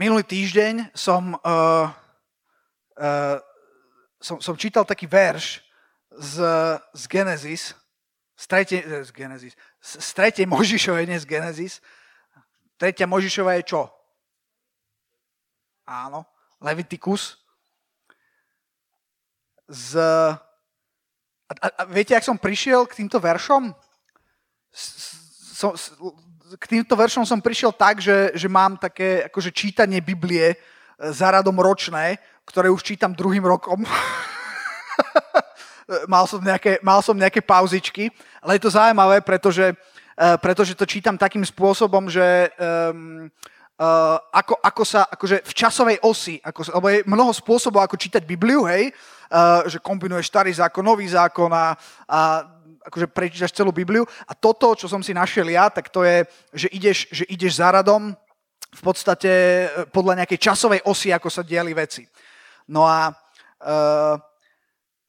Minulý týždeň som, uh, uh, som, som čítal taký verš z, z Genesis, z tretej, eh, z Genesis, z, z tretej Možišovej, nie z Genesis. Tretia Možišova je čo? Áno, Leviticus. Z, a, a, a viete, ak som prišiel k týmto veršom? Som, k týmto veršom som prišiel tak, že, že mám také akože čítanie Biblie e, za radom ročné, ktoré už čítam druhým rokom. mal, som nejaké, mal som nejaké pauzičky, ale je to zaujímavé, pretože, uh, pretože to čítam takým spôsobom, že um, uh, ako, ako sa, akože v časovej osi, ako, lebo je mnoho spôsobov, ako čítať Bibliu, hej, uh, že kombinuješ starý zákon, nový zákon a, a akože prečítaš celú Bibliu. A toto, čo som si našiel ja, tak to je, že ideš, že ideš za radom v podstate e, podľa nejakej časovej osy, ako sa diali veci. No a, uh,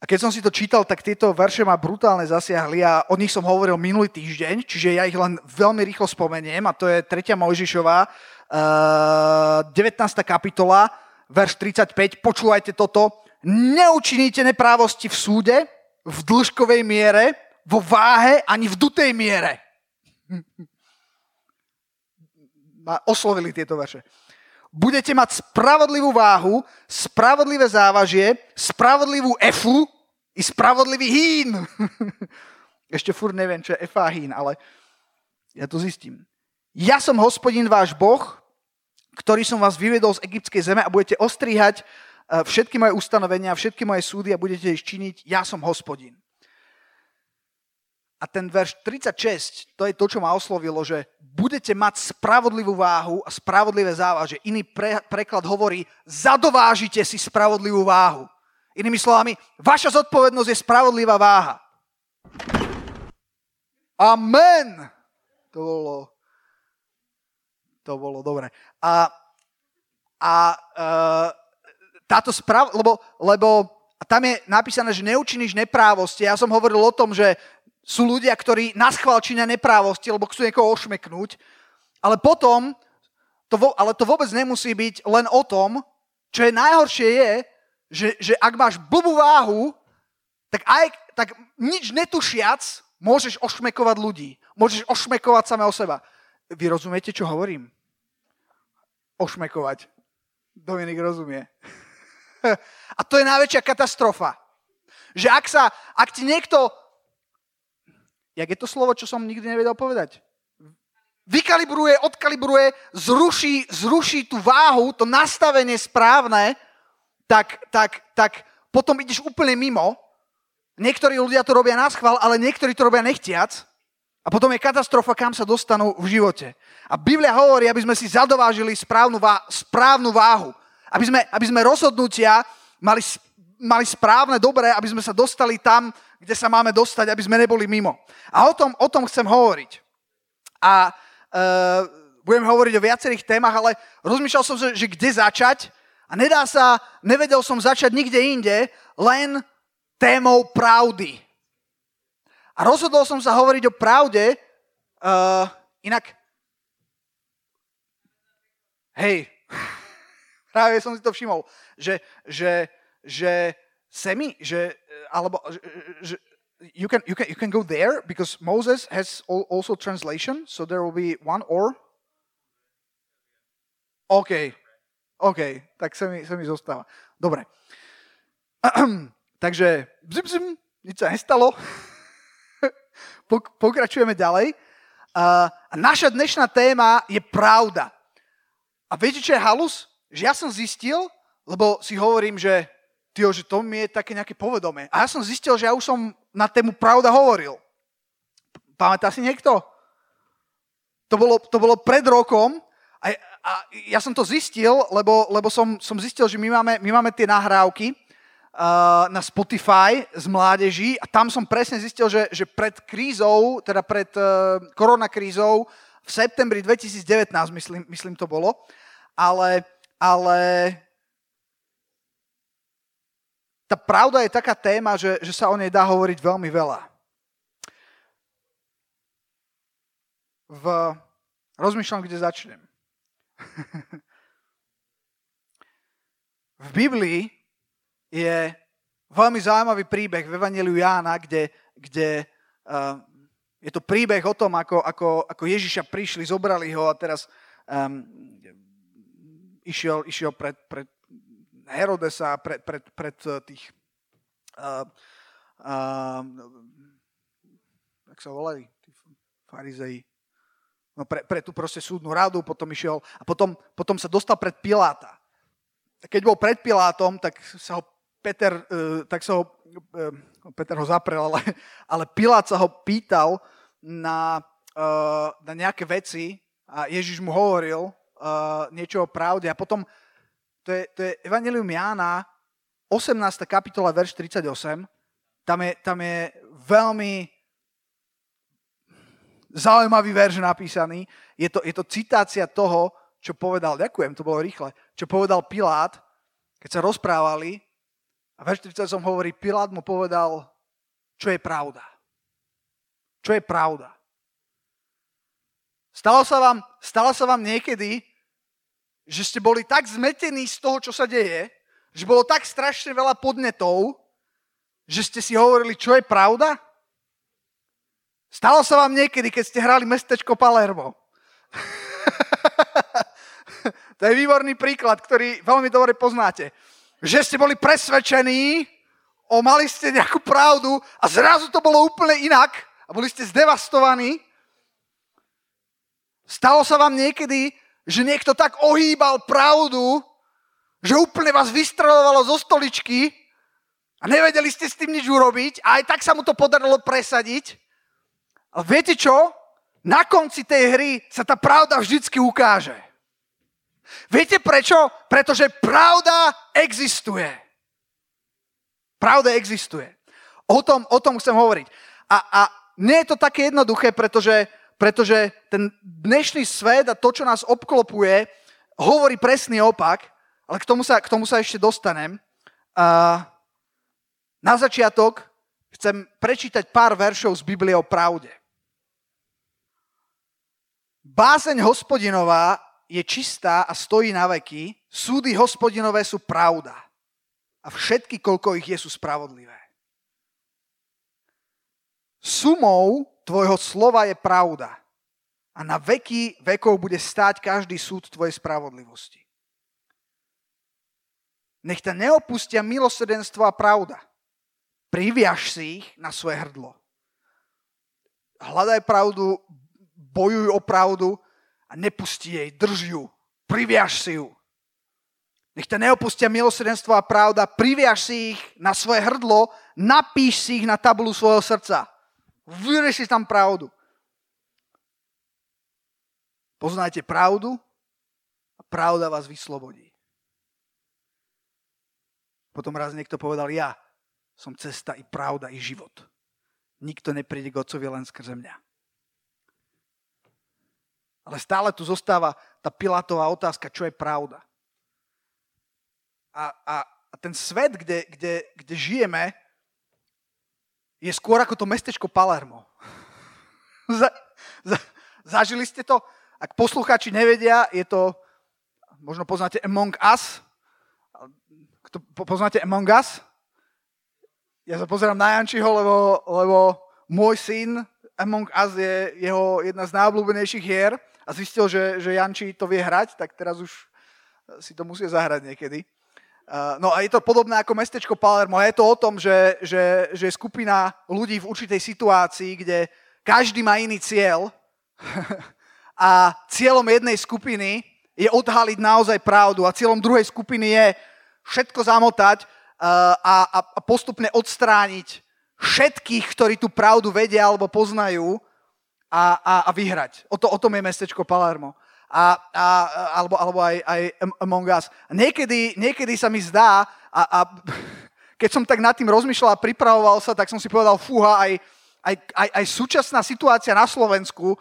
a keď som si to čítal, tak tieto verše ma brutálne zasiahli a o nich som hovoril minulý týždeň, čiže ja ich len veľmi rýchlo spomeniem a to je 3. Mojžišová, uh, 19. kapitola, verš 35, počúvajte toto. Neučiníte neprávosti v súde, v dĺžkovej miere, vo váhe ani v dutej miere. Ma oslovili tieto verše. Budete mať spravodlivú váhu, spravodlivé závažie, spravodlivú efu i spravodlivý hín. Ešte furt neviem, čo je efa hín, ale ja to zistím. Ja som hospodin váš Boh, ktorý som vás vyvedol z egyptskej zeme a budete ostrihať eh, všetky moje ustanovenia, všetky moje súdy a budete ich činiť. Ja som hospodin. A ten verš 36, to je to, čo ma oslovilo, že budete mať spravodlivú váhu a spravodlivé závaže. Iný pre, preklad hovorí, zadovážite si spravodlivú váhu. Inými slovami, vaša zodpovednosť je spravodlivá váha. Amen. To bolo, to bolo dobre. A, a uh, táto správa, lebo, lebo tam je napísané, že neučiníš neprávosti. Ja som hovoril o tom, že sú ľudia, ktorí na schvál činia neprávosti, lebo chcú niekoho ošmeknúť, ale potom, to vo, ale to vôbec nemusí byť len o tom, čo je najhoršie je, že, že ak máš blbú váhu, tak, aj, tak nič netušiac môžeš ošmekovať ľudí. Môžeš ošmekovať same o seba. Vy rozumiete, čo hovorím? Ošmekovať. Dominik rozumie. A to je najväčšia katastrofa. Že ak, sa, ak ti niekto Jak je to slovo, čo som nikdy nevedel povedať? Vykalibruje, odkalibruje, zruší, zruší tú váhu, to nastavenie správne, tak, tak, tak potom ideš úplne mimo. Niektorí ľudia to robia na schvál, ale niektorí to robia nechtiac. A potom je katastrofa, kam sa dostanú v živote. A Biblia hovorí, aby sme si zadovážili správnu, vá- správnu váhu. Aby sme, aby sme rozhodnutia mali, mali správne, dobré, aby sme sa dostali tam, kde sa máme dostať, aby sme neboli mimo. A o tom, o tom chcem hovoriť. A uh, budem hovoriť o viacerých témach, ale rozmýšľal som, že, že kde začať. A nedá sa, nevedel som začať nikde inde, len témou pravdy. A rozhodol som sa hovoriť o pravde, uh, inak... Hej, práve som si to všimol, že, že, že semi, že, alebo, že, you can, you, can, you can go there because Moses has also translation, so there will be one or. OK, OK, tak sa mi, sa mi zostáva. Dobre. Takže, bzim, bzim, nič sa nestalo. Pokračujeme ďalej. A naša dnešná téma je pravda. A viete, čo je halus? Že ja som zistil, lebo si hovorím, že Tyjo, že to mi je také nejaké povedomé. A ja som zistil, že ja už som na tému pravda hovoril. Pamätá si niekto? To bolo, to bolo pred rokom a, a ja som to zistil, lebo, lebo som, som zistil, že my máme, my máme tie nahrávky uh, na Spotify z mládeží a tam som presne zistil, že, že pred krízou, teda pred uh, koronakrízou v septembri 2019, myslím, myslím to bolo, ale, ale tá pravda je taká téma, že, že sa o nej dá hovoriť veľmi veľa. V... Rozmýšľam, kde začnem. v Biblii je veľmi zaujímavý príbeh v Evangeliu Jána, kde, kde uh, je to príbeh o tom, ako, ako, ako Ježiša prišli, zobrali ho a teraz um, išiel, išiel pred, pred Herodesa, pred, pred, pred eh, tých uh, uh, jak sa volali, tí farizei, no pre, pre tú proste súdnu radu, potom išiel a potom, potom sa dostal pred Piláta. Keď bol pred Pilátom, tak sa ho Peter, uh, tak sa ho, uh, Peter ho zaprel, ale, ale Pilát sa ho pýtal na, uh, na nejaké veci a Ježiš mu hovoril uh, niečo o pravde a potom to je, to je Evangelium Jána, 18. kapitola, verš 38. Tam je, tam je veľmi zaujímavý verš napísaný. Je to, je to citácia toho, čo povedal, ďakujem, to bolo rýchle, čo povedal Pilát, keď sa rozprávali a verš 38 hovorí, Pilát mu povedal, čo je pravda. Čo je pravda. Stalo sa vám, stalo sa vám niekedy, že ste boli tak zmetení z toho, čo sa deje, že bolo tak strašne veľa podnetov, že ste si hovorili, čo je pravda? Stalo sa vám niekedy, keď ste hrali mestečko Palermo. to je výborný príklad, ktorý veľmi dobre poznáte. Že ste boli presvedčení, o mali ste nejakú pravdu a zrazu to bolo úplne inak a boli ste zdevastovaní. Stalo sa vám niekedy, že niekto tak ohýbal pravdu, že úplne vás vystrelovalo zo stoličky a nevedeli ste s tým nič urobiť a aj tak sa mu to podarilo presadiť. A viete čo? Na konci tej hry sa tá pravda vždycky ukáže. Viete prečo? Pretože pravda existuje. Pravda existuje. O tom, o tom chcem hovoriť. A, a nie je to také jednoduché, pretože pretože ten dnešný svet a to, čo nás obklopuje, hovorí presný opak, ale k tomu sa, k tomu sa ešte dostanem. A na začiatok chcem prečítať pár veršov z Biblie o pravde. Bázeň hospodinová je čistá a stojí na veky, súdy hospodinové sú pravda a všetky, koľko ich je, sú spravodlivé. Sumou tvojho slova je pravda a na veky vekov bude stáť každý súd tvojej spravodlivosti. Nech ťa neopustia milosrdenstvo a pravda. Priviaž si ich na svoje hrdlo. Hľadaj pravdu, bojuj o pravdu a nepusti jej, drž ju, priviaž si ju. Nech ťa neopustia milosrdenstvo a pravda, priviaž si ich na svoje hrdlo, napíš si ich na tabulu svojho srdca. Vyrieši tam pravdu. Poznajte pravdu a pravda vás vyslobodí. Potom raz niekto povedal, ja som cesta i pravda i život. Nikto nepríde k Otcovi len skrze mňa. Ale stále tu zostáva tá Pilatová otázka, čo je pravda. A, a, a ten svet, kde, kde, kde žijeme, je skôr ako to mestečko Palermo. za, za, zažili ste to? Ak poslucháči nevedia, je to, možno poznáte Among Us. Kto, poznáte Among Us? Ja sa pozerám na Jančiho, lebo, lebo môj syn Among Us je jeho jedna z najobľúbenejších hier a zistil, že, že Janči to vie hrať, tak teraz už si to musí zahrať niekedy. No a je to podobné ako mestečko Palermo. Je to o tom, že, že, že je skupina ľudí v určitej situácii, kde každý má iný cieľ a cieľom jednej skupiny je odhaliť naozaj pravdu a cieľom druhej skupiny je všetko zamotať a, a, a postupne odstrániť všetkých, ktorí tú pravdu vedia alebo poznajú a, a, a vyhrať. O, to, o tom je mestečko Palermo a, a, alebo, alebo aj, aj Among Us. Niekedy, niekedy sa mi zdá, a, a keď som tak nad tým rozmýšľal a pripravoval sa, tak som si povedal, fúha, aj, aj, aj, aj súčasná situácia na Slovensku, e,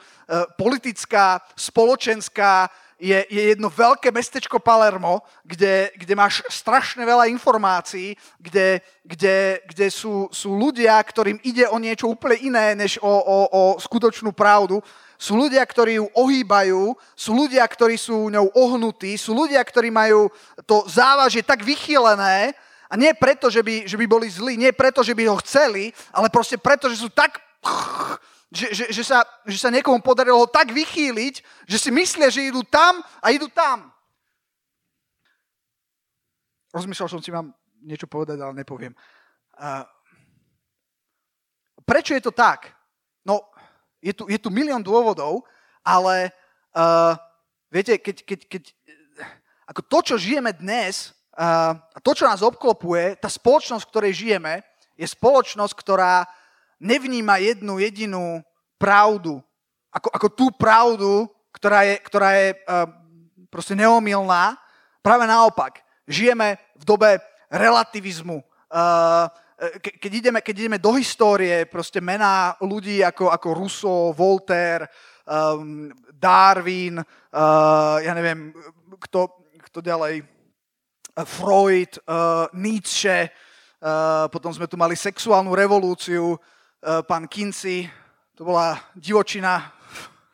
politická, spoločenská, je, je jedno veľké mestečko Palermo, kde, kde máš strašne veľa informácií, kde, kde, kde sú, sú ľudia, ktorým ide o niečo úplne iné, než o, o, o skutočnú pravdu. Sú ľudia, ktorí ju ohýbajú, sú ľudia, ktorí sú ňou ohnutí, sú ľudia, ktorí majú to závažie tak vychylené, a nie preto, že by, že by boli zlí, nie preto, že by ho chceli, ale proste preto, že sú tak že, že, že, sa, že sa niekomu podarilo ho tak vychýliť, že si myslia, že idú tam a idú tam. Rozmýšľal som si, mám niečo povedať, ale nepoviem. Uh, prečo je to tak? Je tu, je tu milión dôvodov, ale uh, viete, keď, keď, keď, ako to, čo žijeme dnes, uh, to, čo nás obklopuje, tá spoločnosť, v ktorej žijeme, je spoločnosť, ktorá nevníma jednu jedinú pravdu, ako, ako tú pravdu, ktorá je, ktorá je uh, proste neomilná. Práve naopak, žijeme v dobe relativizmu. Uh, ke, keď, ideme, keď ideme do histórie, proste mená ľudí ako, ako Rousseau, Voltaire, um, Darwin, uh, ja neviem, kto, kto ďalej, Freud, uh, Nietzsche, uh, potom sme tu mali sexuálnu revolúciu, Eh, pán Kinsey, to bola divočina.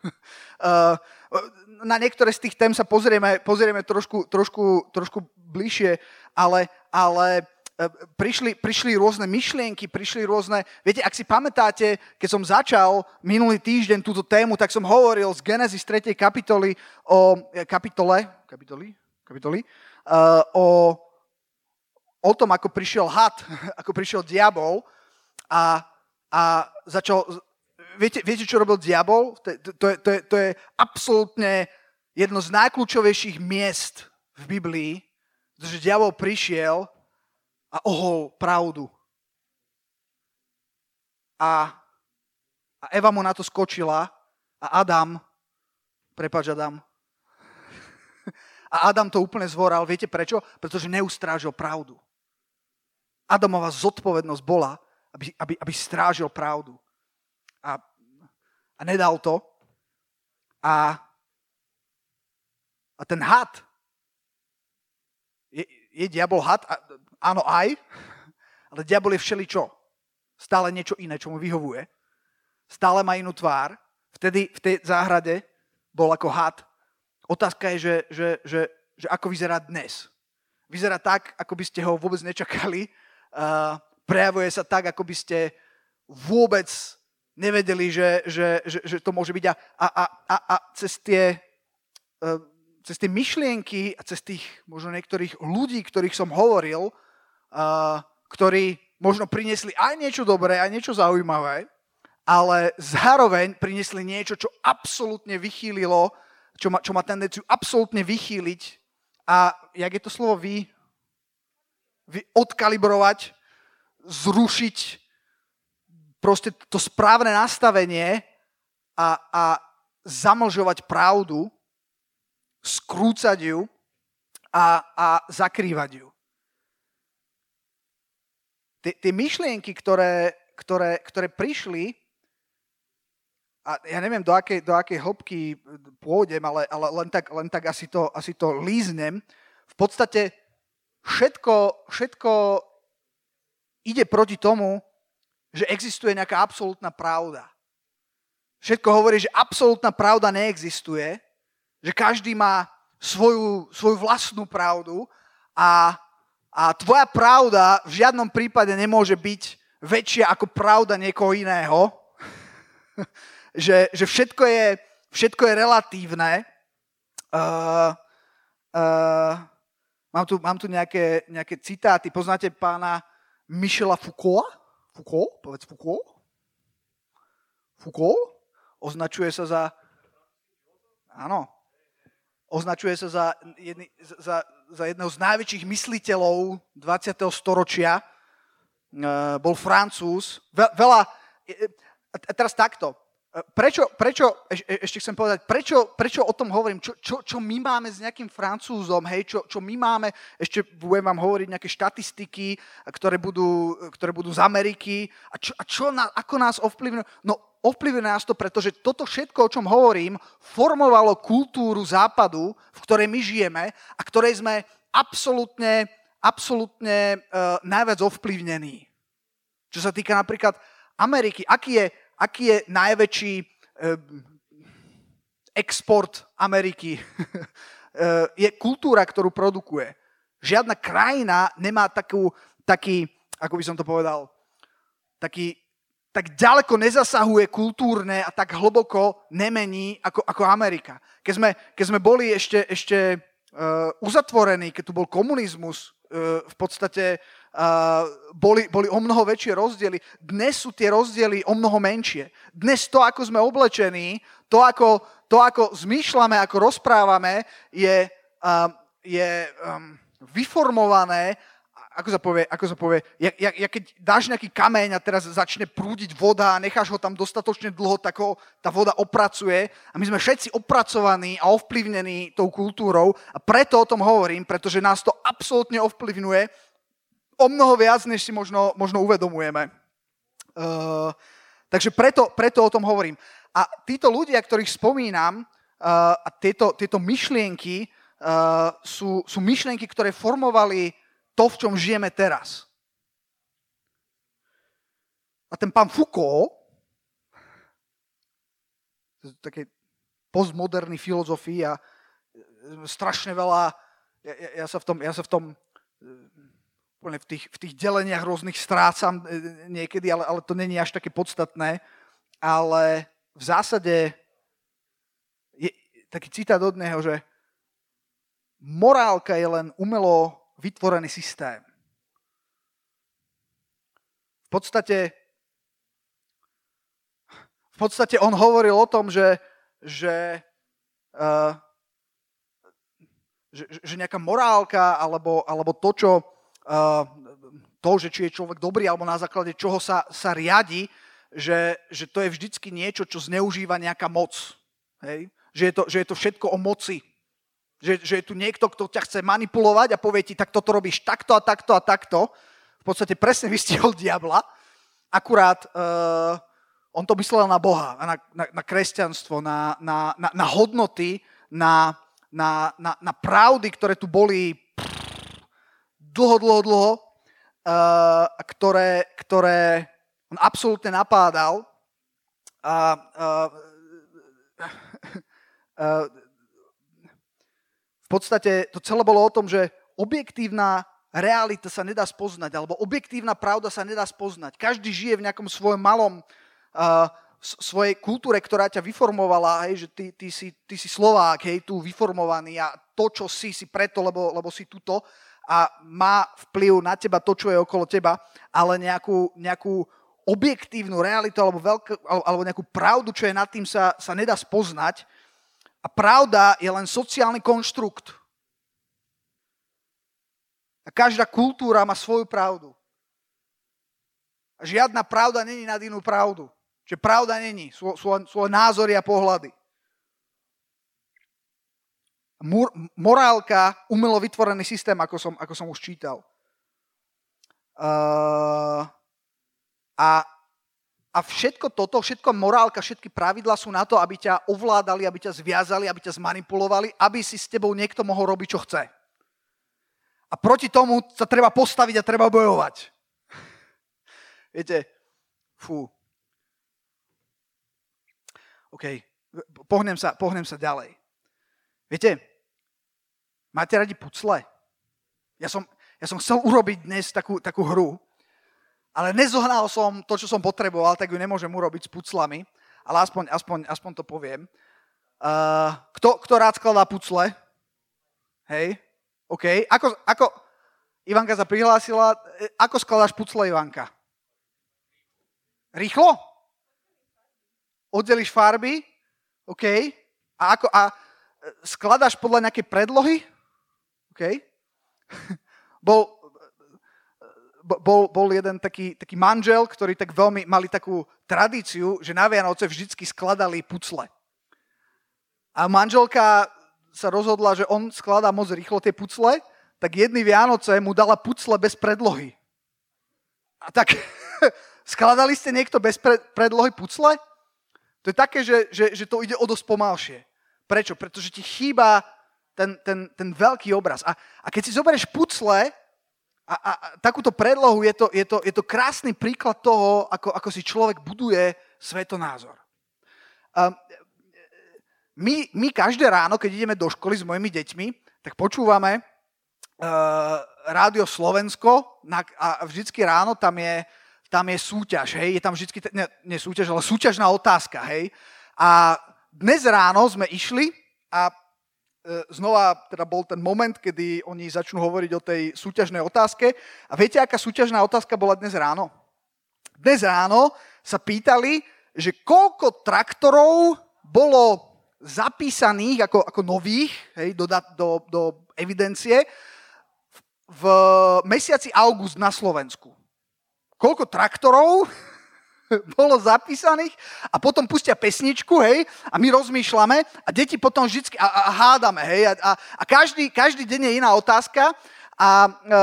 Eh, na niektoré z tých tém sa pozrieme, pozrieme trošku, trošku, trošku bližšie, ale, ale prišli, prišli rôzne myšlienky, prišli rôzne... Viete, ak si pamätáte, keď som začal minulý týždeň túto tému, tak som hovoril z Genesis 3. kapitoly o kapitole, kapitoly, kapitoly uh, o, o tom, ako prišiel had, ako prišiel diabol a a začal... Viete, viete čo robil diabol? To, to, to, je, to je absolútne jedno z najkľúčovejších miest v Biblii, pretože diabol prišiel a ohol pravdu. A, a Eva mu na to skočila a Adam, prepač Adam, a Adam to úplne zvoral. Viete prečo? Pretože neustrážil pravdu. Adamová zodpovednosť bola, aby, aby, aby strážil pravdu. A, a nedal to. A, a ten had, je, je diabol had? A, áno, aj, ale diabol je všeličo. Stále niečo iné, čo mu vyhovuje. Stále má inú tvár. Vtedy v tej záhrade bol ako had. Otázka je, že, že, že, že ako vyzerá dnes. Vyzerá tak, ako by ste ho vôbec nečakali. Uh, prejavuje sa tak, ako by ste vôbec nevedeli, že, že, že, že to môže byť. A, a, a, a cez, tie, e, cez tie myšlienky a cez tých možno niektorých ľudí, ktorých som hovoril, ktorí možno priniesli aj niečo dobré, aj niečo zaujímavé, ale zároveň priniesli niečo, čo absolútne vychýlilo, čo má, čo má tendenciu absolútne vychýliť a jak je to slovo vy, vy odkalibrovať zrušiť proste to správne nastavenie a, a zamlžovať pravdu, skrúcať ju a, a zakrývať ju. Tie myšlienky, ktoré, ktoré, ktoré prišli, a ja neviem, do akej, do akej hĺbky pôjdem, ale, ale len tak, len tak asi, to, asi to líznem, v podstate všetko, všetko ide proti tomu, že existuje nejaká absolútna pravda. Všetko hovorí, že absolútna pravda neexistuje, že každý má svoju, svoju vlastnú pravdu a, a tvoja pravda v žiadnom prípade nemôže byť väčšia ako pravda niekoho iného. že, že všetko, je, všetko je relatívne. Uh, uh, mám, tu, mám tu nejaké, nejaké citáty. Poznáte pána Michela Foucault, Foucault, povedz Foucault, Foucault označuje sa za, áno, označuje sa za, jedny, za, za jedného z najväčších mysliteľov 20. storočia. E, bol Francúz. Ve, veľa, e, a teraz takto. Prečo, prečo eš, ešte chcem povedať, prečo, prečo o tom hovorím? Čo, čo, čo my máme s nejakým francúzom, hej? Čo, čo my máme, ešte budem vám hovoriť nejaké štatistiky, ktoré budú, ktoré budú z Ameriky. A čo, a čo na, ako nás ovplyvňujú? No ovplyvňuje nás to, pretože toto všetko, o čom hovorím, formovalo kultúru západu, v ktorej my žijeme a ktorej sme absolútne, absolútne uh, najviac ovplyvnení. Čo sa týka napríklad Ameriky, aký je, aký je najväčší uh, export Ameriky? uh, je kultúra, ktorú produkuje. Žiadna krajina nemá takú, taký, ako by som to povedal, taký tak ďaleko nezasahuje kultúrne a tak hlboko nemení ako, ako Amerika. Keď sme, keď sme boli ešte, ešte uh, uzatvorení, keď tu bol komunizmus, uh, v podstate uh, boli, boli o mnoho väčšie rozdiely. Dnes sú tie rozdiely o mnoho menšie. Dnes to, ako sme oblečení, to, ako, to, ako zmýšľame, ako rozprávame, je, uh, je um, vyformované ako sa povie, ako sa povie ja, ja, ja keď dáš nejaký kameň a teraz začne prúdiť voda a necháš ho tam dostatočne dlho, tak ho tá voda opracuje a my sme všetci opracovaní a ovplyvnení tou kultúrou a preto o tom hovorím, pretože nás to absolútne ovplyvňuje o mnoho viac, než si možno, možno uvedomujeme. Uh, takže preto, preto o tom hovorím. A títo ľudia, ktorých spomínam, uh, a tieto, tieto myšlienky uh, sú, sú myšlienky, ktoré formovali to, v čom žijeme teraz. A ten pán Foucault, také postmoderný filozofii a e, strašne veľa, ja, ja, sa v tom, ja sa v tom e, v tých, v tých deleniach rôznych strácam e, niekedy, ale, ale to není až také podstatné. Ale v zásade je taký citát od neho, že morálka je len umelo vytvorený systém. V podstate, v podstate on hovoril o tom, že, že, uh, že, že nejaká morálka alebo, alebo to, čo, uh, to, že či je človek dobrý alebo na základe čoho sa, sa riadi, že, že to je vždycky niečo, čo zneužíva nejaká moc. Hej? Že, je to, že je to všetko o moci. Že, že je tu niekto, kto ťa chce manipulovať a povie ti, tak toto robíš takto a takto a takto. V podstate presne vystihol diabla. Akurát uh, on to myslel na Boha, na, na, na kresťanstvo, na, na, na, na hodnoty, na, na, na, na pravdy, ktoré tu boli dlho, dlho, dlho, uh, ktoré, ktoré on absolútne napádal. A, uh, uh, v podstate to celé bolo o tom, že objektívna realita sa nedá spoznať, alebo objektívna pravda sa nedá spoznať. Každý žije v nejakom svojom malom, uh, svojej kultúre, ktorá ťa vyformovala, hej, že ty, ty, si, ty si Slovák, hej, tu vyformovaný a to, čo si, si preto, lebo, lebo si tuto a má vplyv na teba to, čo je okolo teba, ale nejakú, nejakú objektívnu realitu alebo, veľké, alebo nejakú pravdu, čo je nad tým, sa, sa nedá spoznať. A pravda je len sociálny konštrukt. A každá kultúra má svoju pravdu. A žiadna pravda není nad inú pravdu. Čiže pravda není, sú, sú, sú názory a pohľady. Mor, morálka, umelo vytvorený systém, ako som, ako som už čítal. Uh, a a všetko toto, všetko morálka, všetky pravidla sú na to, aby ťa ovládali, aby ťa zviazali, aby ťa zmanipulovali, aby si s tebou niekto mohol robiť, čo chce. A proti tomu sa treba postaviť a treba bojovať. Viete, fú. OK, pohnem sa, pohnem sa ďalej. Viete, máte radi pucle? Ja som, ja som chcel urobiť dnes takú, takú hru, ale nezohnal som to, čo som potreboval, tak ju nemôžem urobiť s puclami, ale aspoň, aspoň, aspoň to poviem. Uh, kto, kto rád skladá pucle? Hej, OK. Ako, ako, Ivanka sa prihlásila, e, ako skladáš pucle, Ivanka? Rýchlo? Oddeliš farby? OK. A, ako, a e, skladáš podľa nejakej predlohy? OK. Bol, bol, bol jeden taký, taký manžel, ktorý tak veľmi mali takú tradíciu, že na Vianoce vždycky skladali pucle. A manželka sa rozhodla, že on skladá moc rýchlo tie pucle, tak jedny Vianoce mu dala pucle bez predlohy. A tak skladali ste niekto bez predlohy pucle? To je také, že, že, že to ide o dosť pomalšie. Prečo? Pretože ti chýba ten, ten, ten veľký obraz. A, a keď si zoberieš pucle a, a, a takúto predlohu, je to, je, to, je to krásny príklad toho, ako, ako si človek buduje svetonázor. Um, my, my každé ráno, keď ideme do školy s mojimi deťmi, tak počúvame uh, Rádio Slovensko na, a vždycky ráno tam je, tam je súťaž, hej, je tam vždycky, ne, ne súťaž, ale súťažná otázka, hej. A dnes ráno sme išli a znova teda bol ten moment, kedy oni začnú hovoriť o tej súťažnej otázke. A viete, aká súťažná otázka bola dnes ráno? Dnes ráno sa pýtali, že koľko traktorov bolo zapísaných ako, ako nových hej, do, do, do evidencie v mesiaci august na Slovensku. Koľko traktorov bolo zapísaných a potom pustia pesničku, hej, a my rozmýšľame a deti potom vždy a, a hádame, hej, a, a, každý, každý deň je iná otázka a, e,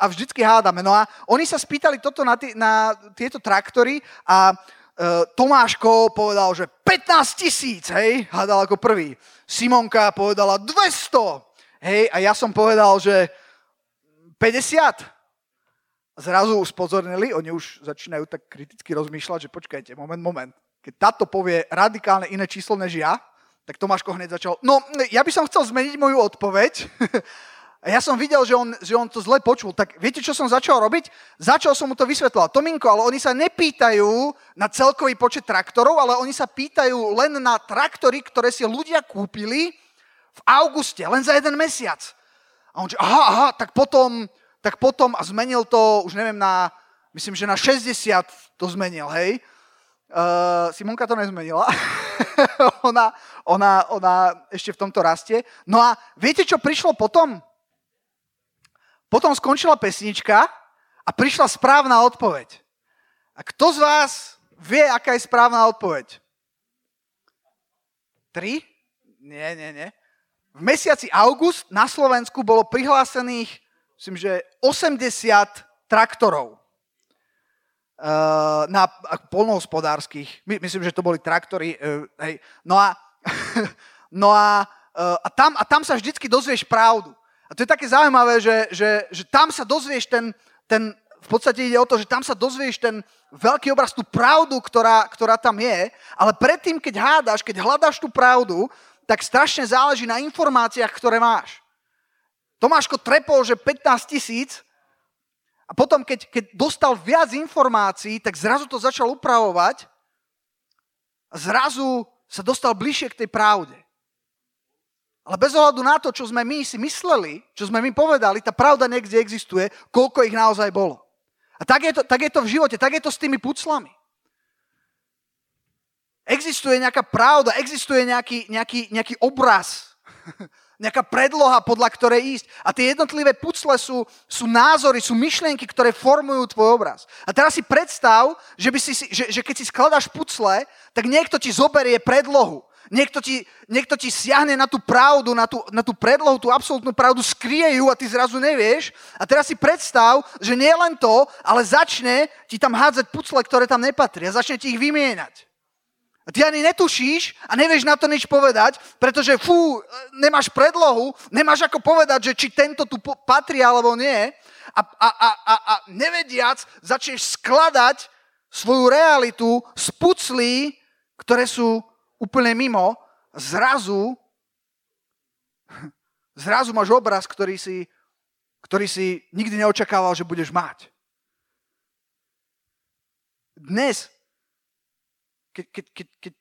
a vždycky hádame. No a oni sa spýtali toto na, tý, na tieto traktory a e, Tomáško povedal, že 15 tisíc, hej, hádal ako prvý. Simonka povedala 200, hej, a ja som povedal, že 50 zrazu spozornili, oni už začínajú tak kriticky rozmýšľať, že počkajte, moment, moment. Keď táto povie radikálne iné číslo než ja, tak Tomáško hneď začal, no ja by som chcel zmeniť moju odpoveď. A ja som videl, že on, že on to zle počul. Tak viete, čo som začal robiť? Začal som mu to vysvetľovať. Tominko, ale oni sa nepýtajú na celkový počet traktorov, ale oni sa pýtajú len na traktory, ktoré si ľudia kúpili v auguste, len za jeden mesiac. A on že, aha, aha, tak potom tak potom a zmenil to, už neviem, na, myslím, že na 60 to zmenil, hej. Uh, Simonka to nezmenila. ona, ona, ona ešte v tomto rastie. No a viete, čo prišlo potom? Potom skončila pesnička a prišla správna odpoveď. A kto z vás vie, aká je správna odpoveď? Tri? Nie, nie, nie. V mesiaci august na Slovensku bolo prihlásených myslím, že 80 traktorov uh, na polnohospodárskych, my, myslím, že to boli traktory, uh, hej, no a, no a, uh, a, tam, a tam sa vždycky dozvieš pravdu. A to je také zaujímavé, že, že, že tam sa dozvieš ten, ten, v podstate ide o to, že tam sa dozvieš ten veľký obraz, tú pravdu, ktorá, ktorá tam je, ale predtým, keď hádaš, keď hľadáš tú pravdu, tak strašne záleží na informáciách, ktoré máš. Tomáško trepol, že 15 tisíc a potom, keď, keď dostal viac informácií, tak zrazu to začal upravovať a zrazu sa dostal bližšie k tej pravde. Ale bez ohľadu na to, čo sme my si mysleli, čo sme my povedali, tá pravda niekde existuje, koľko ich naozaj bolo. A tak je to, tak je to v živote, tak je to s tými puclami. Existuje nejaká pravda, existuje nejaký, nejaký, nejaký obraz nejaká predloha, podľa ktorej ísť. A tie jednotlivé pucle sú, sú názory, sú myšlienky, ktoré formujú tvoj obraz. A teraz si predstav, že, by si, že, že keď si skladaš pucle, tak niekto ti zoberie predlohu. Niekto ti, niekto ti siahne na tú pravdu, na tú, na tú predlohu, tú absolútnu pravdu, skrie ju a ty zrazu nevieš. A teraz si predstav, že nie len to, ale začne ti tam hádzať pucle, ktoré tam nepatria. Začne ti ich vymieňať. A ty ani netušíš a nevieš na to nič povedať, pretože fú, nemáš predlohu, nemáš ako povedať, že či tento tu patrí alebo nie. A, a, a, a, a nevediac začneš skladať svoju realitu z puclí, ktoré sú úplne mimo. Zrazu, zrazu máš obraz, ktorý si, ktorý si nikdy neočakával, že budeš mať. Dnes keď, keď, keď, keď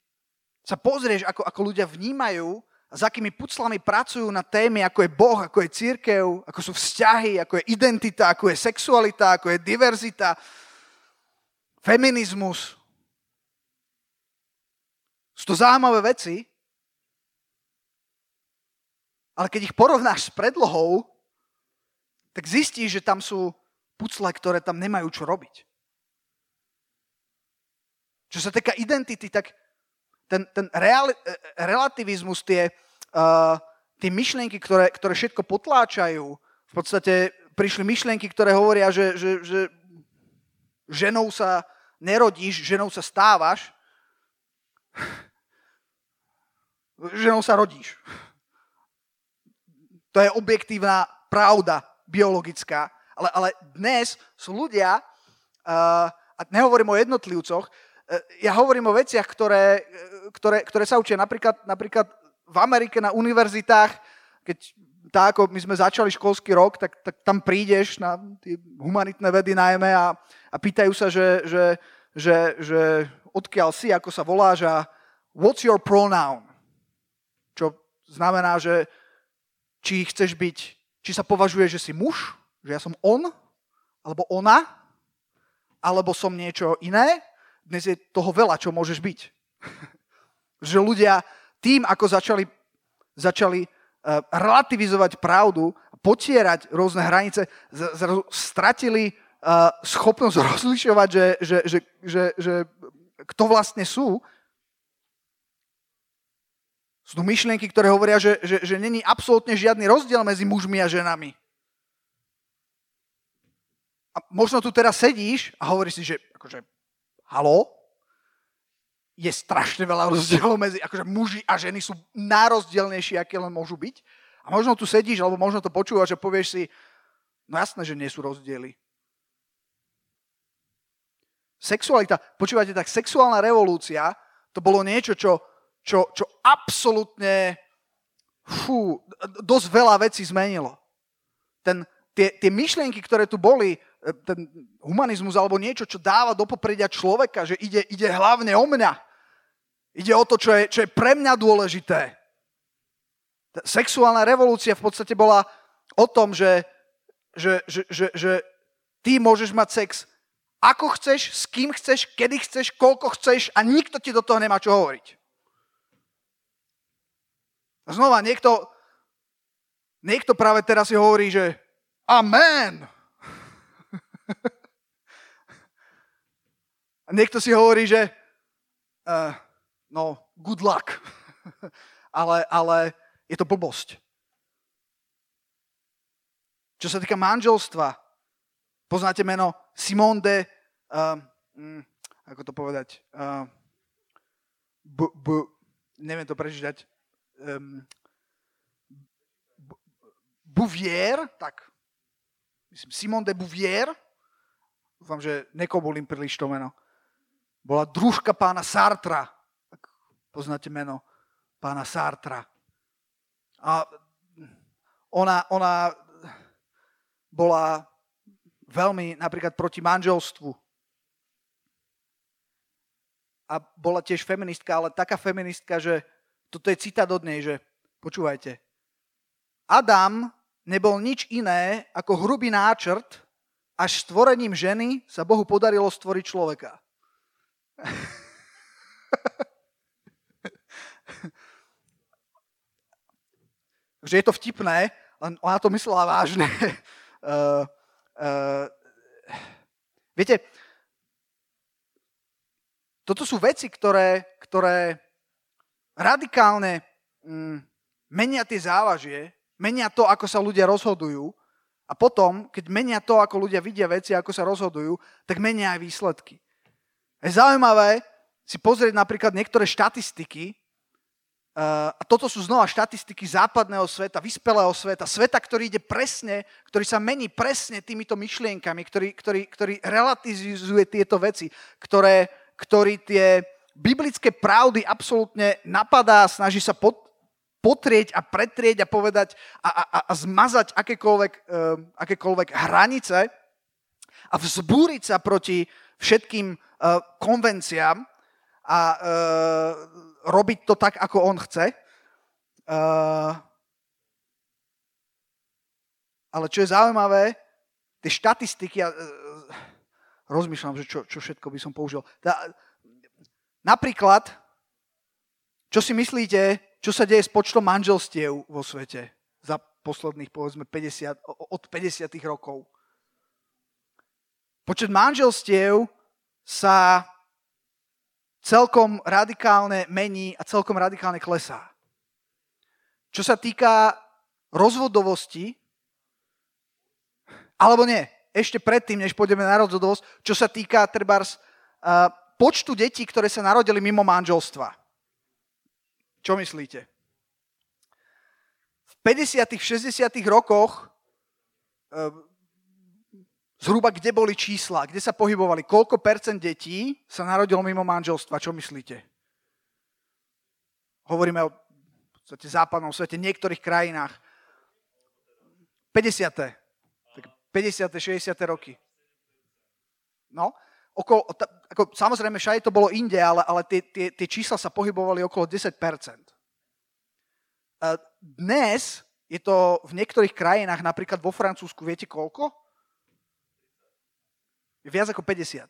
sa pozrieš, ako, ako ľudia vnímajú a za akými puclami pracujú na témy, ako je Boh, ako je církev, ako sú vzťahy, ako je identita, ako je sexualita, ako je diverzita, feminizmus. Sú to zaujímavé veci, ale keď ich porovnáš s predlohou, tak zistíš, že tam sú pucle, ktoré tam nemajú čo robiť. Čo sa týka identity, tak ten, ten reali, relativizmus, tie, uh, tie myšlienky, ktoré, ktoré všetko potláčajú, v podstate prišli myšlienky, ktoré hovoria, že, že, že ženou sa nerodíš, ženou sa stávaš. ženou sa rodíš. To je objektívna pravda biologická. Ale, ale dnes sú ľudia, uh, a nehovorím o jednotlivcoch, ja hovorím o veciach, ktoré, ktoré, ktoré sa učia napríklad, napríklad v Amerike na univerzitách, keď tak ako my sme začali školský rok, tak, tak tam prídeš na tie humanitné vedy najmä a, a pýtajú sa, že, že, že, že odkiaľ si, ako sa voláš a what's your pronoun? Čo znamená, že či chceš byť, či sa považuje, že si muž, že ja som on, alebo ona, alebo som niečo iné. Dnes je toho veľa, čo môžeš byť. že ľudia tým, ako začali, začali uh, relativizovať pravdu, potierať rôzne hranice, stratili uh, schopnosť rozlišovať, že, že, že, že, že kto vlastne sú. Sú tu myšlienky, ktoré hovoria, že, že, že není absolútne žiadny rozdiel medzi mužmi a ženami. A možno tu teraz sedíš a hovoríš si, že akože, halo, je strašne veľa rozdielov medzi, akože muži a ženy sú najrozdielnejší, aké len môžu byť. A možno tu sedíš, alebo možno to počúvaš a povieš si, no jasné, že nie sú rozdiely. Sexualita, počúvate, tak sexuálna revolúcia, to bolo niečo, čo, čo, čo absolútne fú, dosť veľa vecí zmenilo. Ten, tie, tie myšlienky, ktoré tu boli, ten humanizmus alebo niečo, čo dáva do popredia človeka, že ide, ide hlavne o mňa. Ide o to, čo je, čo je pre mňa dôležité. Sexuálna revolúcia v podstate bola o tom, že, že, že, že, že ty môžeš mať sex ako chceš, s kým chceš, kedy chceš, koľko chceš a nikto ti do toho nemá čo hovoriť. Znova, niekto, niekto práve teraz si hovorí, že amen. A niekto si hovorí, že uh, no, good luck. ale, ale je to blbosť. Čo sa týka manželstva, poznáte meno Simone de, uh, um, ako to povedať, uh, b, b, neviem to prečítať, um, Bouvier, tak, myslím, Simone de Bouvier, dúfam, že nekobulím príliš to meno, bola družka pána Sartra, poznáte meno pána Sartra. A ona, ona bola veľmi napríklad proti manželstvu. A bola tiež feministka, ale taká feministka, že toto je citát od nej, že počúvajte, Adam nebol nič iné ako hrubý náčrt, až stvorením ženy sa Bohu podarilo stvoriť človeka. že je to vtipné, len ona to myslela vážne. uh, uh, viete, toto sú veci, ktoré, ktoré radikálne mm, menia tie závažie, menia to, ako sa ľudia rozhodujú a potom, keď menia to, ako ľudia vidia veci, ako sa rozhodujú, tak menia aj výsledky. Je zaujímavé si pozrieť napríklad niektoré štatistiky, a toto sú znova štatistiky západného sveta, vyspelého sveta, sveta, ktorý ide presne, ktorý sa mení presne týmito myšlienkami, ktorý, ktorý, ktorý relativizuje tieto veci, ktoré, ktorý tie biblické pravdy absolútne napadá, snaží sa pod, potrieť a pretrieť a povedať a, a, a zmazať akékoľvek, uh, akékoľvek hranice a vzbúriť sa proti všetkým uh, konvenciám a uh, robiť to tak, ako on chce. Uh, ale čo je zaujímavé, tie štatistiky, uh, rozmýšľam, že čo, čo všetko by som použil. Tá, napríklad, čo si myslíte, čo sa deje s počtom manželstiev vo svete za posledných, povedzme, 50, od 50 rokov? Počet manželstiev sa celkom radikálne mení a celkom radikálne klesá. Čo sa týka rozvodovosti, alebo nie, ešte predtým, než pôjdeme na rozvodovosť, čo sa týka trebárs uh, počtu detí, ktoré sa narodili mimo manželstva. Čo myslíte? V 50 60 rokoch e, zhruba kde boli čísla, kde sa pohybovali, koľko percent detí sa narodilo mimo manželstva, čo myslíte? Hovoríme o v podstate západnom svete, niektorých krajinách. 50. 50. 60. roky. No, okolo, ako, samozrejme, všade to bolo inde, ale, ale tie, tie, tie čísla sa pohybovali okolo 10%. Dnes je to v niektorých krajinách, napríklad vo Francúzsku, viete koľko? Viac ako 50.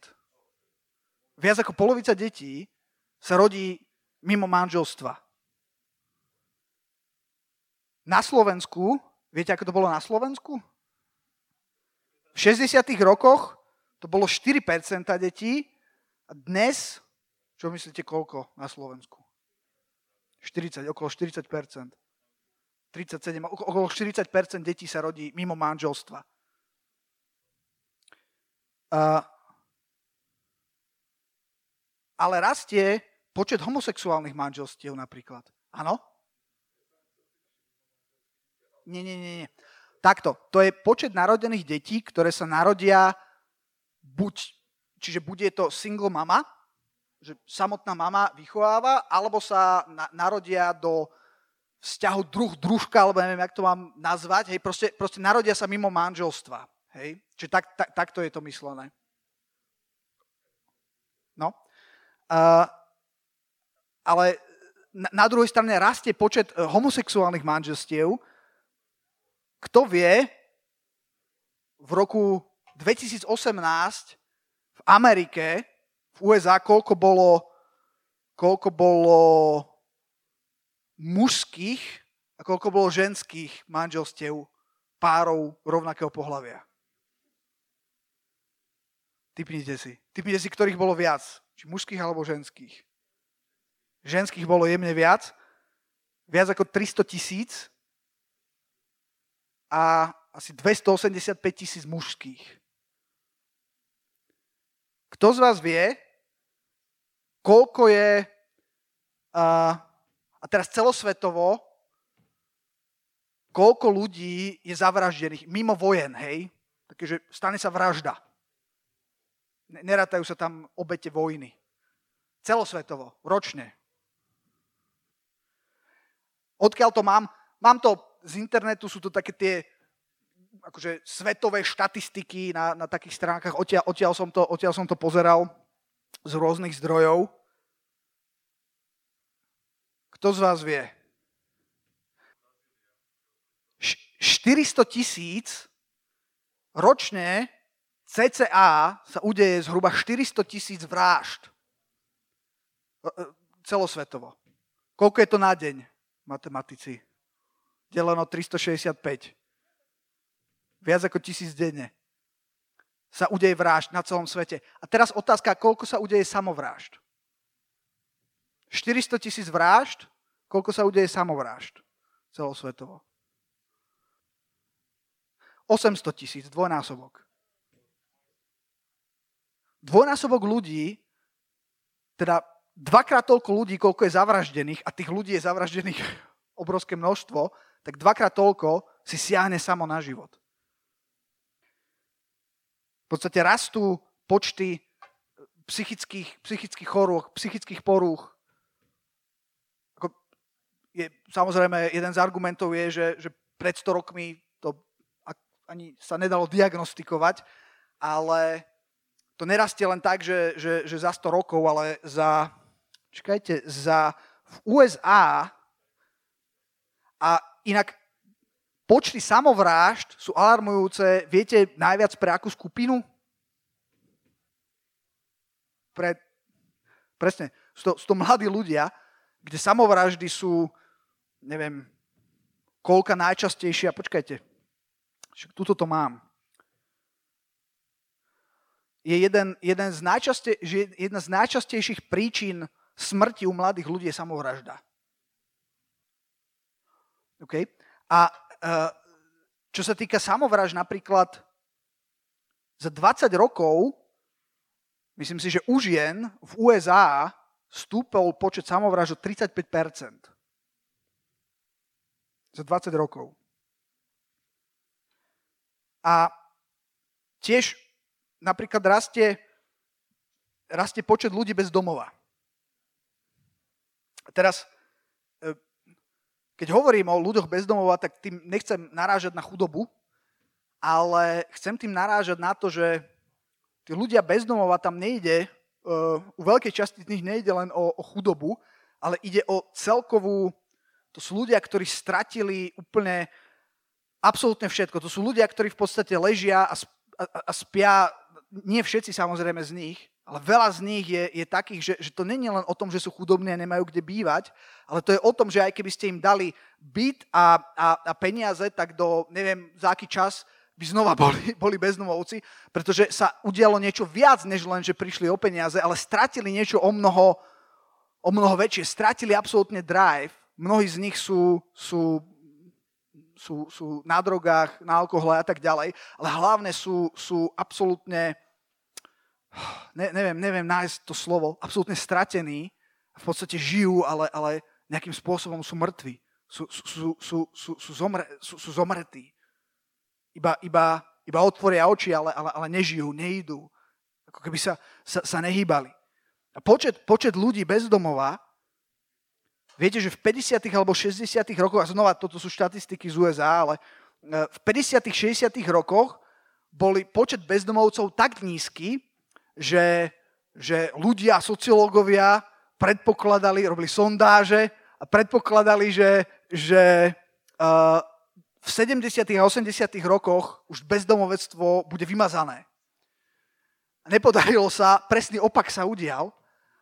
Viac ako polovica detí sa rodí mimo manželstva. Na Slovensku, viete, ako to bolo na Slovensku? V 60. rokoch to bolo 4% detí a dnes, čo myslíte, koľko na Slovensku? 40, okolo 40%. 37, okolo 40% detí sa rodí mimo manželstva. Uh, ale rastie počet homosexuálnych manželstiev napríklad. Áno? Nie, nie, nie, nie. Takto, to je počet narodených detí, ktoré sa narodia buď, čiže bude to single mama, že samotná mama vychováva, alebo sa na, narodia do vzťahu druh, družka, alebo neviem, jak to mám nazvať, hej, proste, proste narodia sa mimo manželstva, hej, čiže tak, tak, takto je to myslené. No, uh, ale na, na druhej strane rastie počet eh, homosexuálnych manželstiev, kto vie, v roku 2018 v Amerike, v USA, koľko bolo, koľko bolo mužských a koľko bolo ženských manželstiev párov rovnakého pohľavia. Typnite si. Typnite si, ktorých bolo viac. Či mužských alebo ženských. Ženských bolo jemne viac. Viac ako 300 tisíc a asi 285 tisíc mužských. Kto z vás vie, koľko je, a, a teraz celosvetovo, koľko ľudí je zavraždených mimo vojen, hej? Takže stane sa vražda. Nerátajú sa tam obete vojny. Celosvetovo, ročne. Odkiaľ to mám? Mám to z internetu sú to také tie akože svetové štatistiky na, na takých stránkach. Odtiaľ, odtiaľ, som to, odtiaľ som to pozeral z rôznych zdrojov. Kto z vás vie? 400 tisíc ročne CCA sa udeje zhruba 400 tisíc vražd. E, e, celosvetovo. Koľko je to na deň, matematici? deleno 365. Viac ako tisíc denne sa udeje vražd na celom svete. A teraz otázka, koľko sa udeje samovrážd? 400 tisíc vražd, koľko sa udeje samovrážd celosvetovo? 800 tisíc, dvojnásobok. Dvojnásobok ľudí, teda dvakrát toľko ľudí, koľko je zavraždených, a tých ľudí je zavraždených obrovské množstvo, tak dvakrát toľko si siahne samo na život. V podstate rastú počty psychických, psychických chorôch, psychických porúch. Ako je, samozrejme, jeden z argumentov je, že, že pred 100 rokmi to ani sa nedalo diagnostikovať, ale to nerastie len tak, že, že, že za 100 rokov, ale za, čakajte, za v USA a Inak počty samovrážd sú alarmujúce, viete najviac pre akú skupinu? Pre, presne, sú to, sú to mladí ľudia, kde samovraždy sú, neviem, koľka najčastejšia, počkajte, však tuto to mám. Je jeden, jeden z najčaste, jedna z najčastejších príčin smrti u mladých ľudí je samovražda. Okay? A čo sa týka samovraž, napríklad za 20 rokov, myslím si, že u žien v USA stúpol počet samovraž o 35%. za 20 rokov. A tiež napríklad rastie, rastie počet ľudí bez domova. Teraz, keď hovorím o ľuďoch bez domova, tak tým nechcem narážať na chudobu, ale chcem tým narážať na to, že tí ľudia bez domova tam nejde, e, u veľkej časti z nich nejde len o, o chudobu, ale ide o celkovú, to sú ľudia, ktorí stratili úplne absolútne všetko. To sú ľudia, ktorí v podstate ležia a, a spia, nie všetci samozrejme z nich, ale veľa z nich je, je takých, že, že to není len o tom, že sú chudobní a nemajú kde bývať, ale to je o tom, že aj keby ste im dali byt a, a, a peniaze, tak do neviem za aký čas by znova boli, boli bezdomovci, pretože sa udialo niečo viac, než len, že prišli o peniaze, ale stratili niečo o mnoho, o mnoho väčšie. Stratili absolútne drive. Mnohí z nich sú, sú sú, sú na drogách, na alkohole a tak ďalej, ale hlavne sú, sú absolútne, ne, neviem, neviem nájsť to slovo, absolútne stratení, v podstate žijú, ale, ale nejakým spôsobom sú mŕtvi, sú, sú, sú, sú, sú, zomre, sú, sú zomretí. Iba, iba, iba otvoria oči, ale, ale, ale nežijú, nejdú. Ako keby sa, sa, sa nehýbali. A počet, počet ľudí bez domova Viete, že v 50. alebo 60. rokoch, a znova toto sú štatistiky z USA, ale e, v 50. 60. rokoch boli počet bezdomovcov tak nízky, že, že ľudia, sociológovia predpokladali, robili sondáže a predpokladali, že, že uh, v 70. a 80. rokoch už bezdomovectvo bude vymazané. Nepodarilo sa, presný opak sa udial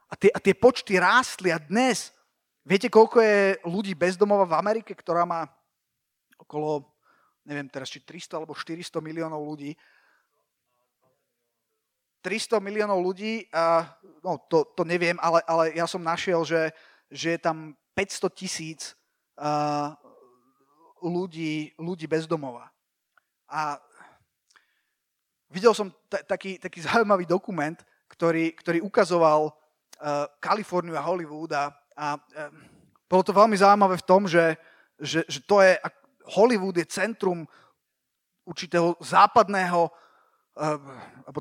a tie, a tie počty rástli a dnes Viete, koľko je ľudí bezdomova v Amerike, ktorá má okolo, neviem teraz, či 300 alebo 400 miliónov ľudí. 300 miliónov ľudí, a, no to, to neviem, ale, ale ja som našiel, že, že je tam 500 tisíc uh, ľudí, ľudí bezdomova. A videl som t- taký, taký zaujímavý dokument, ktorý, ktorý ukazoval Kaliforniu a Hollywood a a bolo to veľmi zaujímavé v tom, že, že, že to je, Hollywood je centrum určitého západného alebo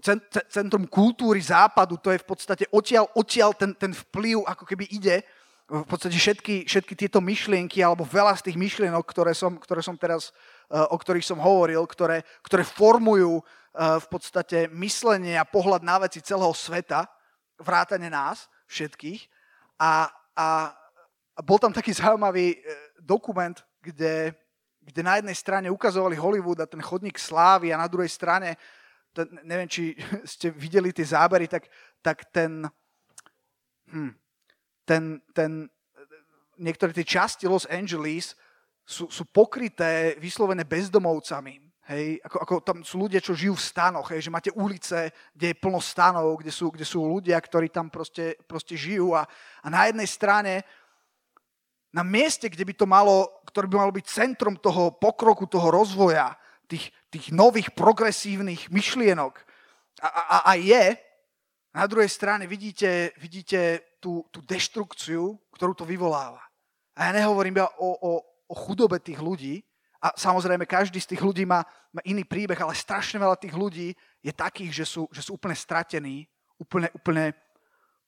centrum kultúry západu, to je v podstate odtiaľ, odtiaľ ten, ten vplyv ako keby ide, v podstate všetky, všetky tieto myšlienky, alebo veľa z tých myšlienok, ktoré som, ktoré som teraz, e, o ktorých som hovoril, ktoré, ktoré formujú v podstate myslenie a pohľad na veci celého sveta, vrátane nás všetkých. A, a, bol tam taký zaujímavý e, dokument, kde, kde na jednej strane ukazovali Hollywood a ten chodník slávy a na druhej strane, to, neviem, či ste videli tie zábery, tak, tak ten, hm, ten, ten, niektoré tie časti Los Angeles sú, sú pokryté vyslovené bezdomovcami. Hej, ako, ako tam sú ľudia, čo žijú v stanoch, hej, že máte ulice, kde je plno stanov, kde sú, kde sú ľudia, ktorí tam proste, proste žijú a, a na jednej strane, na mieste, kde by to malo, ktoré by malo byť centrom toho pokroku, toho rozvoja, tých, tých nových progresívnych myšlienok a, a, a je, na druhej strane vidíte, vidíte tú, tú deštrukciu, ktorú to vyvoláva. A ja nehovorím iba o, o, o chudobe tých ľudí, a samozrejme, každý z tých ľudí má, má iný príbeh, ale strašne veľa tých ľudí je takých, že sú, že sú úplne stratení, úplne, úplne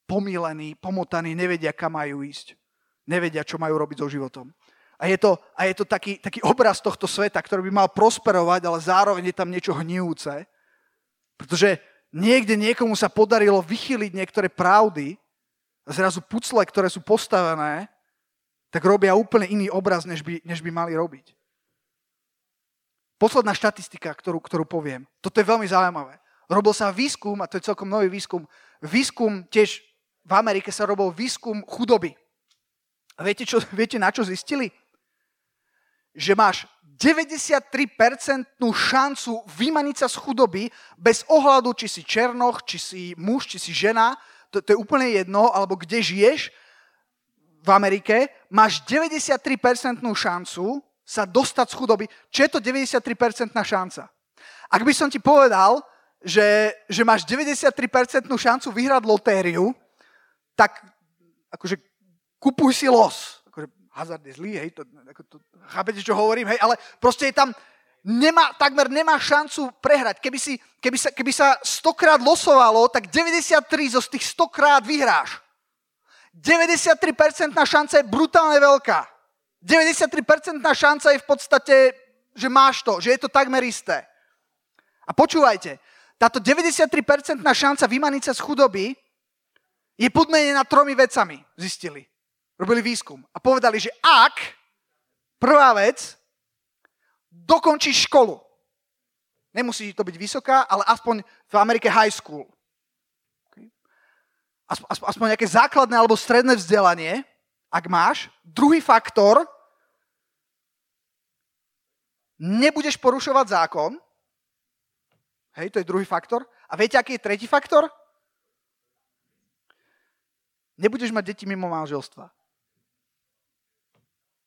pomílení, pomotaní, nevedia, kam majú ísť. Nevedia, čo majú robiť so životom. A je to, a je to taký, taký obraz tohto sveta, ktorý by mal prosperovať, ale zároveň je tam niečo hnívúce. Pretože niekde niekomu sa podarilo vychyliť niektoré pravdy a zrazu pucle, ktoré sú postavené, tak robia úplne iný obraz, než by, než by mali robiť. Posledná štatistika, ktorú, ktorú poviem. Toto je veľmi zaujímavé. Robil sa výskum, a to je celkom nový výskum, výskum tiež v Amerike sa robil výskum chudoby. A viete, čo, viete na čo zistili? Že máš 93% šancu vymaniť sa z chudoby bez ohľadu, či si černoch, či si muž, či si žena, to, to je úplne jedno, alebo kde žiješ v Amerike, máš 93% šancu sa dostať z chudoby, čo je to 93% šanca. Ak by som ti povedal, že, že máš 93% šancu vyhrať lotériu, tak akože kupuj si los. Hazard je zlý, hej, to, ako to, chápete, čo hovorím, hej, ale proste je tam, nemá, takmer nemá šancu prehrať. Keby, si, keby, sa, keby sa 100 krát losovalo, tak 93 zo z tých 100 krát vyhráš. 93% šanca je brutálne veľká. 93% šanca je v podstate, že máš to, že je to takmer isté. A počúvajte, táto 93% šanca vymaniť sa z chudoby je podmenená tromi vecami, zistili. Robili výskum a povedali, že ak, prvá vec, dokončíš školu, nemusí to byť vysoká, ale aspoň v Amerike high school, aspoň nejaké základné alebo stredné vzdelanie, ak máš. Druhý faktor, nebudeš porušovať zákon. Hej, to je druhý faktor. A viete, aký je tretí faktor? Nebudeš mať deti mimo manželstva.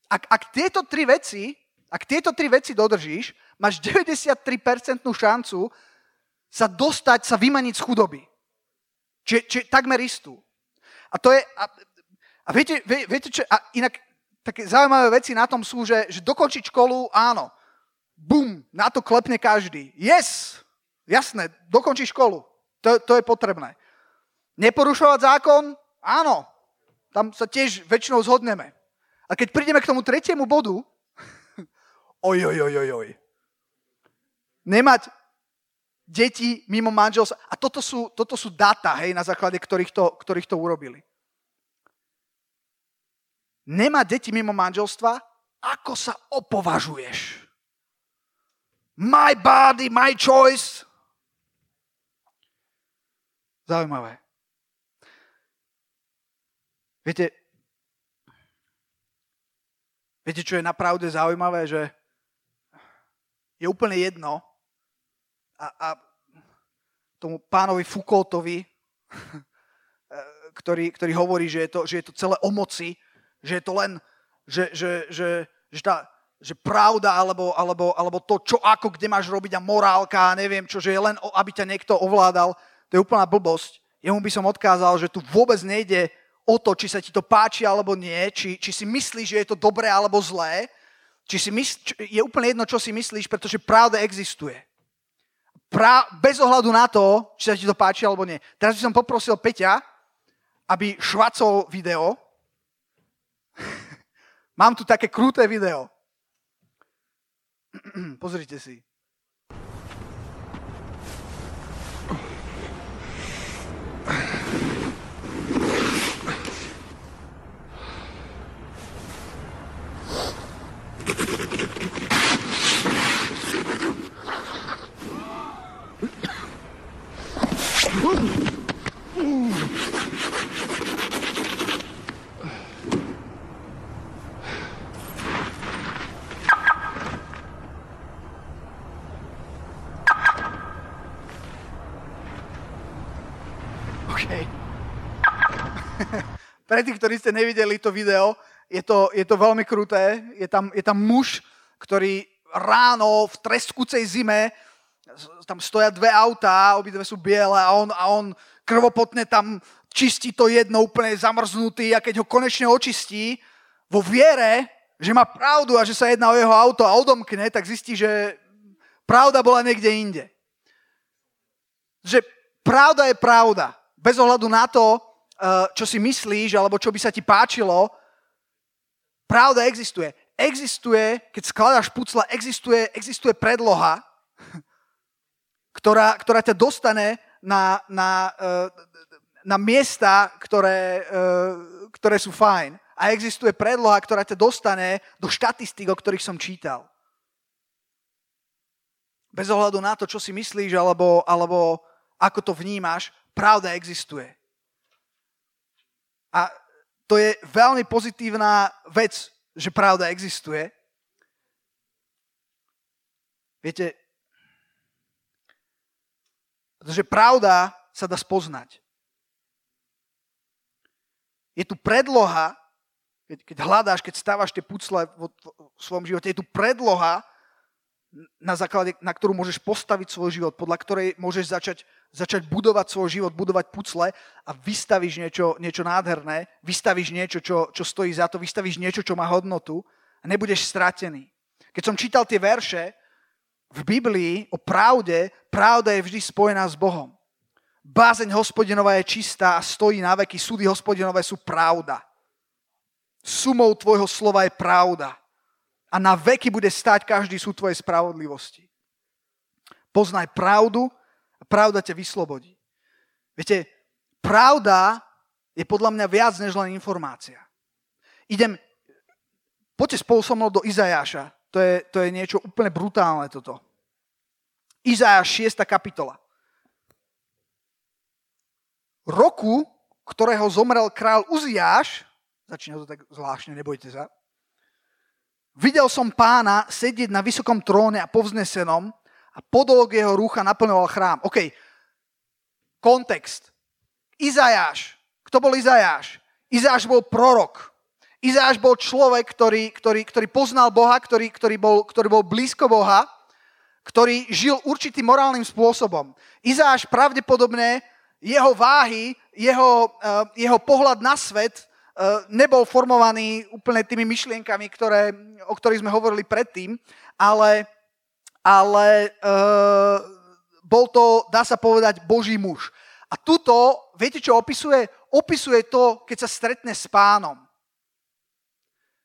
Ak, ak tieto tri veci, ak tieto tri veci dodržíš, máš 93% šancu sa dostať, sa vymaniť z chudoby. Čiže, čiže takmer istú. A to je... A, a viete, vie, viete čo? A inak také zaujímavé veci na tom sú, že, že dokončiť školu, áno. Bum, na to klepne každý. Yes! Jasné, dokončiť školu. To, to je potrebné. Neporušovať zákon? Áno. Tam sa tiež väčšinou zhodneme. A keď prídeme k tomu tretiemu bodu, oj, oj, oj, oj, oj. Nemať deti mimo manželstva. A toto sú, toto sú data, hej, na základe ktorých to, ktorých to urobili. Nemá deti mimo manželstva? Ako sa opovažuješ? My body, my choice. Zaujímavé. Viete, viete, čo je napravde zaujímavé, že je úplne jedno, a, a tomu pánovi Foucaultovi, ktorý, ktorý hovorí, že je, to, že je to celé o moci, že je to len, že, že, že, že, tá, že pravda alebo, alebo, alebo to, čo ako, kde máš robiť a morálka a neviem čo, že je len, aby ťa niekto ovládal, to je úplná blbosť. Jemu by som odkázal, že tu vôbec nejde o to, či sa ti to páči alebo nie, či, či si myslíš, že je to dobré alebo zlé, či si mysl, je úplne jedno, čo si myslíš, pretože pravda existuje pra, bez ohľadu na to, či sa ti to páči alebo nie. Teraz by som poprosil Peťa, aby švacol video. Mám tu také kruté video. Pozrite si. Pre tých, ktorí ste nevideli to video, je to, je to veľmi kruté. Je tam, je tam muž, ktorý ráno v treskúcej zime, tam stoja dve autá, obidve sú biele a on, a on krvopotne tam čistí to jedno úplne zamrznutý a keď ho konečne očistí, vo viere, že má pravdu a že sa jedná o jeho auto a odomkne, tak zistí, že pravda bola niekde inde. Že pravda je pravda. Bez ohľadu na to, čo si myslíš, alebo čo by sa ti páčilo, pravda existuje. Existuje, keď skladáš pucla, existuje, existuje predloha, ktorá, ktorá ťa dostane na, na, eh, na miesta, ktoré, eh, ktoré sú fajn. A existuje predloha, ktorá ťa dostane do štatistík, o ktorých som čítal. Bez ohľadu na to, čo si myslíš, alebo, alebo ako to vnímaš, pravda existuje. A to je veľmi pozitívna vec, že pravda existuje. Viete, pretože pravda sa dá spoznať. Je tu predloha, keď, keď hľadáš, keď stávaš tie pucle v, v svojom živote, je tu predloha, na základe, na ktorú môžeš postaviť svoj život, podľa ktorej môžeš začať, začať budovať svoj život, budovať pucle a vystavíš niečo, niečo nádherné, vystavíš niečo, čo, čo stojí za to, vystavíš niečo, čo má hodnotu a nebudeš stratený. Keď som čítal tie verše v Biblii o pravde, pravda je vždy spojená s Bohom. Bázeň hospodinová je čistá a stojí na veky. Súdy hospodinové sú pravda. Sumou tvojho slova je pravda a na veky bude stáť každý súd tvojej spravodlivosti. Poznaj pravdu a pravda ťa vyslobodí. Viete, pravda je podľa mňa viac než len informácia. Idem, poďte spolu so mnou do Izajáša. To je, to je niečo úplne brutálne toto. Izajáš 6. kapitola. Roku, ktorého zomrel král Uziáš, začína to tak zvláštne, nebojte sa, Videl som pána sedieť na vysokom tróne a povznesenom a podolok jeho rúcha naplňoval chrám. OK, kontext. Izajáš. Kto bol Izajáš? Izajáš bol prorok. Izajáš bol človek, ktorý, ktorý, ktorý poznal Boha, ktorý, ktorý, bol, ktorý bol blízko Boha, ktorý žil určitým morálnym spôsobom. Izajáš pravdepodobne, jeho váhy, jeho, uh, jeho pohľad na svet Eh, nebol formovaný úplne tými myšlienkami, ktoré, o ktorých sme hovorili predtým, ale, ale uh, bol to, dá sa povedať, Boží muž. A tuto, viete čo opisuje? Opisuje to, keď sa stretne s pánom.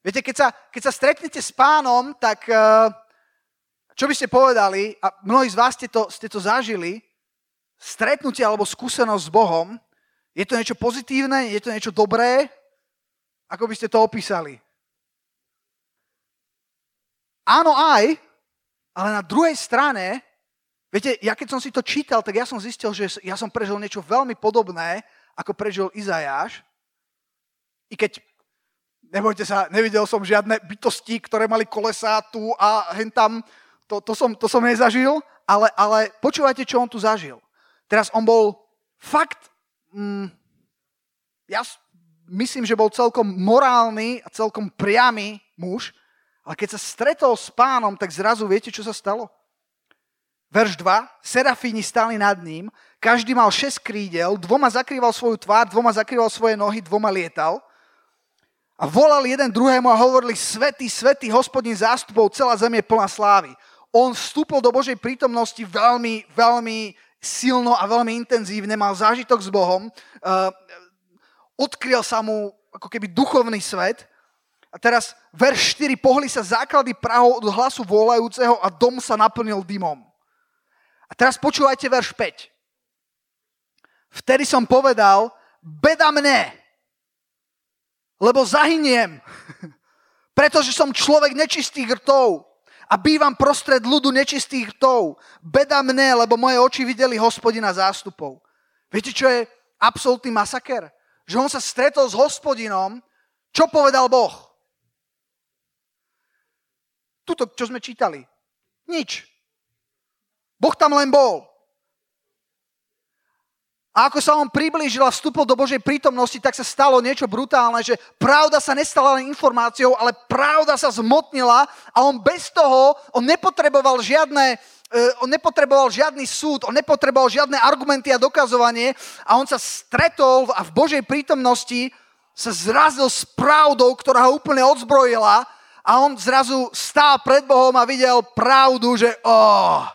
Viete, keď sa, keď sa stretnete s pánom, tak uh, čo by ste povedali, a mnohí z vás ste to, ste to zažili, stretnutie alebo skúsenosť s Bohom, je to niečo pozitívne, je to niečo dobré, ako by ste to opísali? Áno aj, ale na druhej strane, viete, ja keď som si to čítal, tak ja som zistil, že ja som prežil niečo veľmi podobné, ako prežil Izajáš. I keď, nebojte sa, nevidel som žiadne bytosti, ktoré mali kolesá tu a hen tam, to, to, som, to som nezažil, ale, ale počúvajte, čo on tu zažil. Teraz on bol fakt, mm, ja, myslím, že bol celkom morálny a celkom priamy muž, ale keď sa stretol s pánom, tak zrazu viete, čo sa stalo? Verš 2. Serafíni stáli nad ním, každý mal šesť krídel, dvoma zakrýval svoju tvár, dvoma zakrýval svoje nohy, dvoma lietal. A volal jeden druhému a hovorili, svetý, svetý, hospodin zástupov, celá zem je plná slávy. On vstúpil do Božej prítomnosti veľmi, veľmi silno a veľmi intenzívne, mal zážitok s Bohom. Odkryl sa mu ako keby duchovný svet. A teraz verš 4, pohli sa základy Prahov od hlasu volajúceho a dom sa naplnil dymom. A teraz počúvajte verš 5. Vtedy som povedal, beda mne, lebo zahyniem, pretože som človek nečistých rtov a bývam prostred ľudu nečistých rtov. Beda mne, lebo moje oči videli hospodina zástupov. Viete, čo je absolútny masaker? Že on sa stretol s hospodinom, čo povedal Boh? Tuto, čo sme čítali. Nič. Boh tam len bol. A ako sa on priblížil a vstúpil do Božej prítomnosti, tak sa stalo niečo brutálne, že pravda sa nestala len informáciou, ale pravda sa zmotnila a on bez toho, on nepotreboval žiadne, E, on nepotreboval žiadny súd, on nepotreboval žiadne argumenty a dokazovanie a on sa stretol a v Božej prítomnosti sa zrazil s pravdou, ktorá ho úplne odzbrojila a on zrazu stál pred Bohom a videl pravdu, že oh,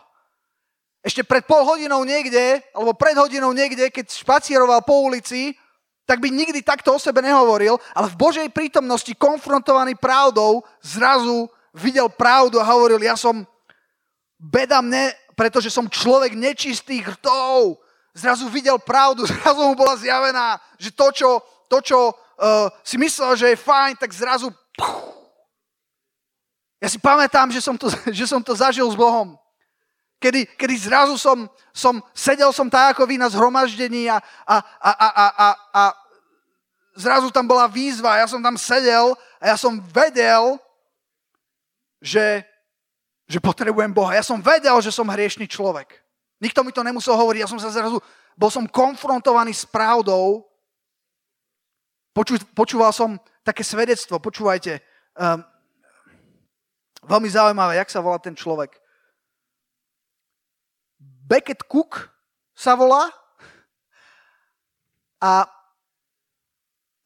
ešte pred pol hodinou niekde, alebo pred hodinou niekde, keď špacieroval po ulici, tak by nikdy takto o sebe nehovoril, ale v Božej prítomnosti konfrontovaný pravdou zrazu videl pravdu a hovoril, ja som beda mne, pretože som človek nečistých rtov. Zrazu videl pravdu, zrazu mu bola zjavená, že to, čo, to, čo uh, si myslel, že je fajn, tak zrazu... Puh. Ja si pamätám, že som to, že som to zažil s Bohom. Kedy, kedy zrazu som, som, sedel som tak ako vy na zhromaždení a, a, a, a, a, a, a zrazu tam bola výzva, ja som tam sedel a ja som vedel, že že potrebujem Boha. Ja som vedel, že som hriešný človek. Nikto mi to nemusel hovoriť, ja som sa zrazu, bol som konfrontovaný s pravdou. Poču, počúval som také svedectvo, počúvajte, um, veľmi zaujímavé, jak sa volá ten človek. Beckett Cook sa volá a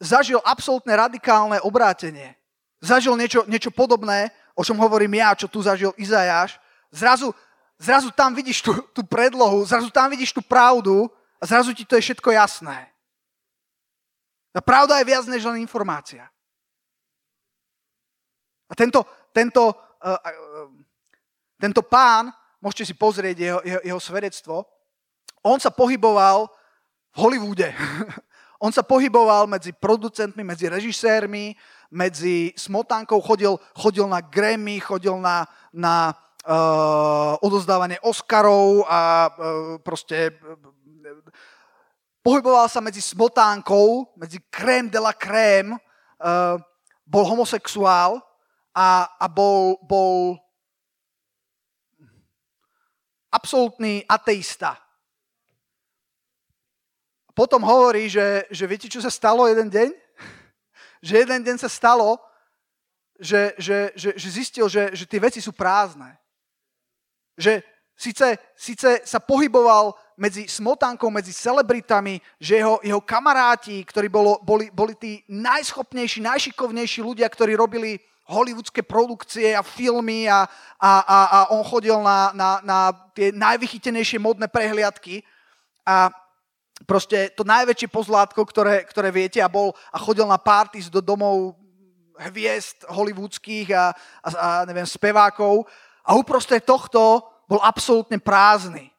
zažil absolútne radikálne obrátenie. Zažil niečo, niečo podobné, o čom hovorím ja, čo tu zažil Izajáš. Zrazu, zrazu tam vidíš tú, tú predlohu, zrazu tam vidíš tú pravdu a zrazu ti to je všetko jasné. A pravda je viac než len informácia. A tento, tento, uh, uh, tento pán, môžete si pozrieť jeho, jeho, jeho svedectvo, on sa pohyboval v Hollywoode. on sa pohyboval medzi producentmi, medzi režisérmi, medzi smotánkou, chodil, chodil na Grammy, chodil na, na uh, odozdávanie Oscarov a uh, proste uh, pohyboval sa medzi smotánkou, medzi krém de la krém, uh, bol homosexuál a, a bol, bol absolútny ateista. Potom hovorí, že, že viete, čo sa stalo jeden deň? že jeden deň sa stalo, že, že, že, že zistil, že, že tie veci sú prázdne. Že síce, síce sa pohyboval medzi smotánkou, medzi celebritami, že jeho, jeho kamaráti, ktorí bolo, boli, boli tí najschopnejší, najšikovnejší ľudia, ktorí robili hollywoodske produkcie a filmy a, a, a, a on chodil na, na, na tie najvychytenejšie modné prehliadky a proste to najväčšie pozlátko, ktoré, ktoré viete a bol a chodil na parties do domov hviezd hollywoodských a, a, a neviem, spevákov a uprostred tohto bol absolútne prázdny.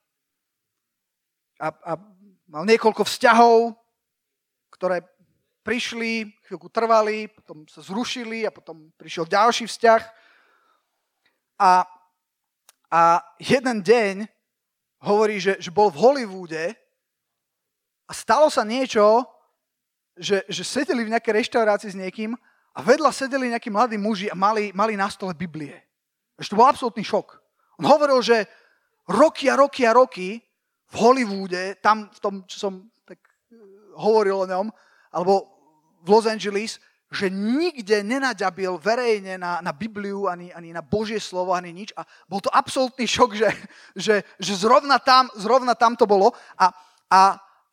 A, a mal niekoľko vzťahov, ktoré prišli, chvíľku trvali, potom sa zrušili a potom prišiel ďalší vzťah. A, a jeden deň hovorí, že, že bol v Hollywoode a stalo sa niečo, že, že sedeli v nejakej reštaurácii s niekým a vedľa sedeli nejakí mladí muži a mali, mali na stole Biblie. Ešte to bol absolútny šok. On hovoril, že roky a roky a roky v Hollywoode, tam v tom, čo som tak eh, hovoril o ňom, alebo v Los Angeles, že nikde nenaďabil verejne na, na Bibliu, ani, ani na Božie slovo, ani nič. A bol to absolútny šok, že, že, že zrovna, tam, zrovna tam to bolo. A, a,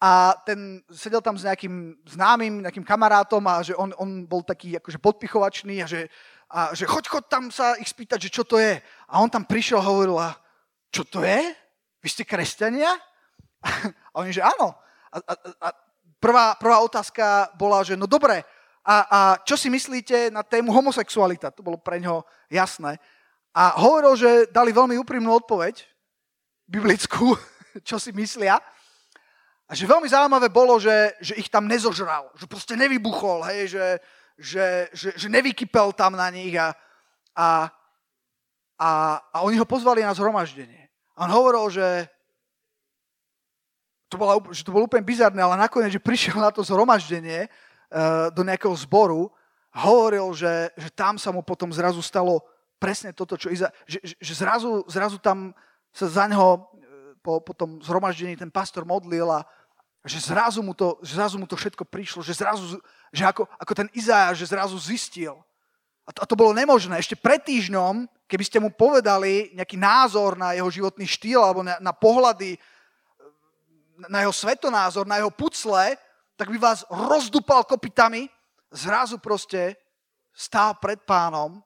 a ten sedel tam s nejakým známym, nejakým kamarátom a že on, on bol taký akože podpichovačný a že, a že choď, choď tam sa ich spýtať, že čo to je. A on tam prišiel a hovoril, a čo to je? Vy ste kresťania? A oni, že áno. A, a, a prvá, prvá otázka bola, že no dobre, a, a čo si myslíte na tému homosexualita? To bolo pre ňoho jasné. A hovoril, že dali veľmi úprimnú odpoveď, biblickú, čo si myslia. A že veľmi zaujímavé bolo, že, že ich tam nezožral, že proste nevybuchol, hej, že, že, že, že nevykypel tam na nich a, a, a, a oni ho pozvali na zhromaždenie. A on hovoril, že, to, bola, že to bolo úplne bizarné, ale nakoniec, že prišiel na to zhromaždenie uh, do nejakého zboru hovoril, že, že tam sa mu potom zrazu stalo presne toto, čo Iza, že, že, zrazu, zrazu tam sa za neho eh, po, po tom zhromaždení ten pastor modlil a že zrazu mu to, zrazu mu to všetko prišlo, že zrazu, že ako, ako ten Izajáš, že zrazu zistil. A to, a to bolo nemožné. Ešte pred týždňom, keby ste mu povedali nejaký názor na jeho životný štýl alebo na, na pohľady na jeho svetonázor, na jeho pucle, tak by vás rozdupal kopitami, zrazu proste stál pred pánom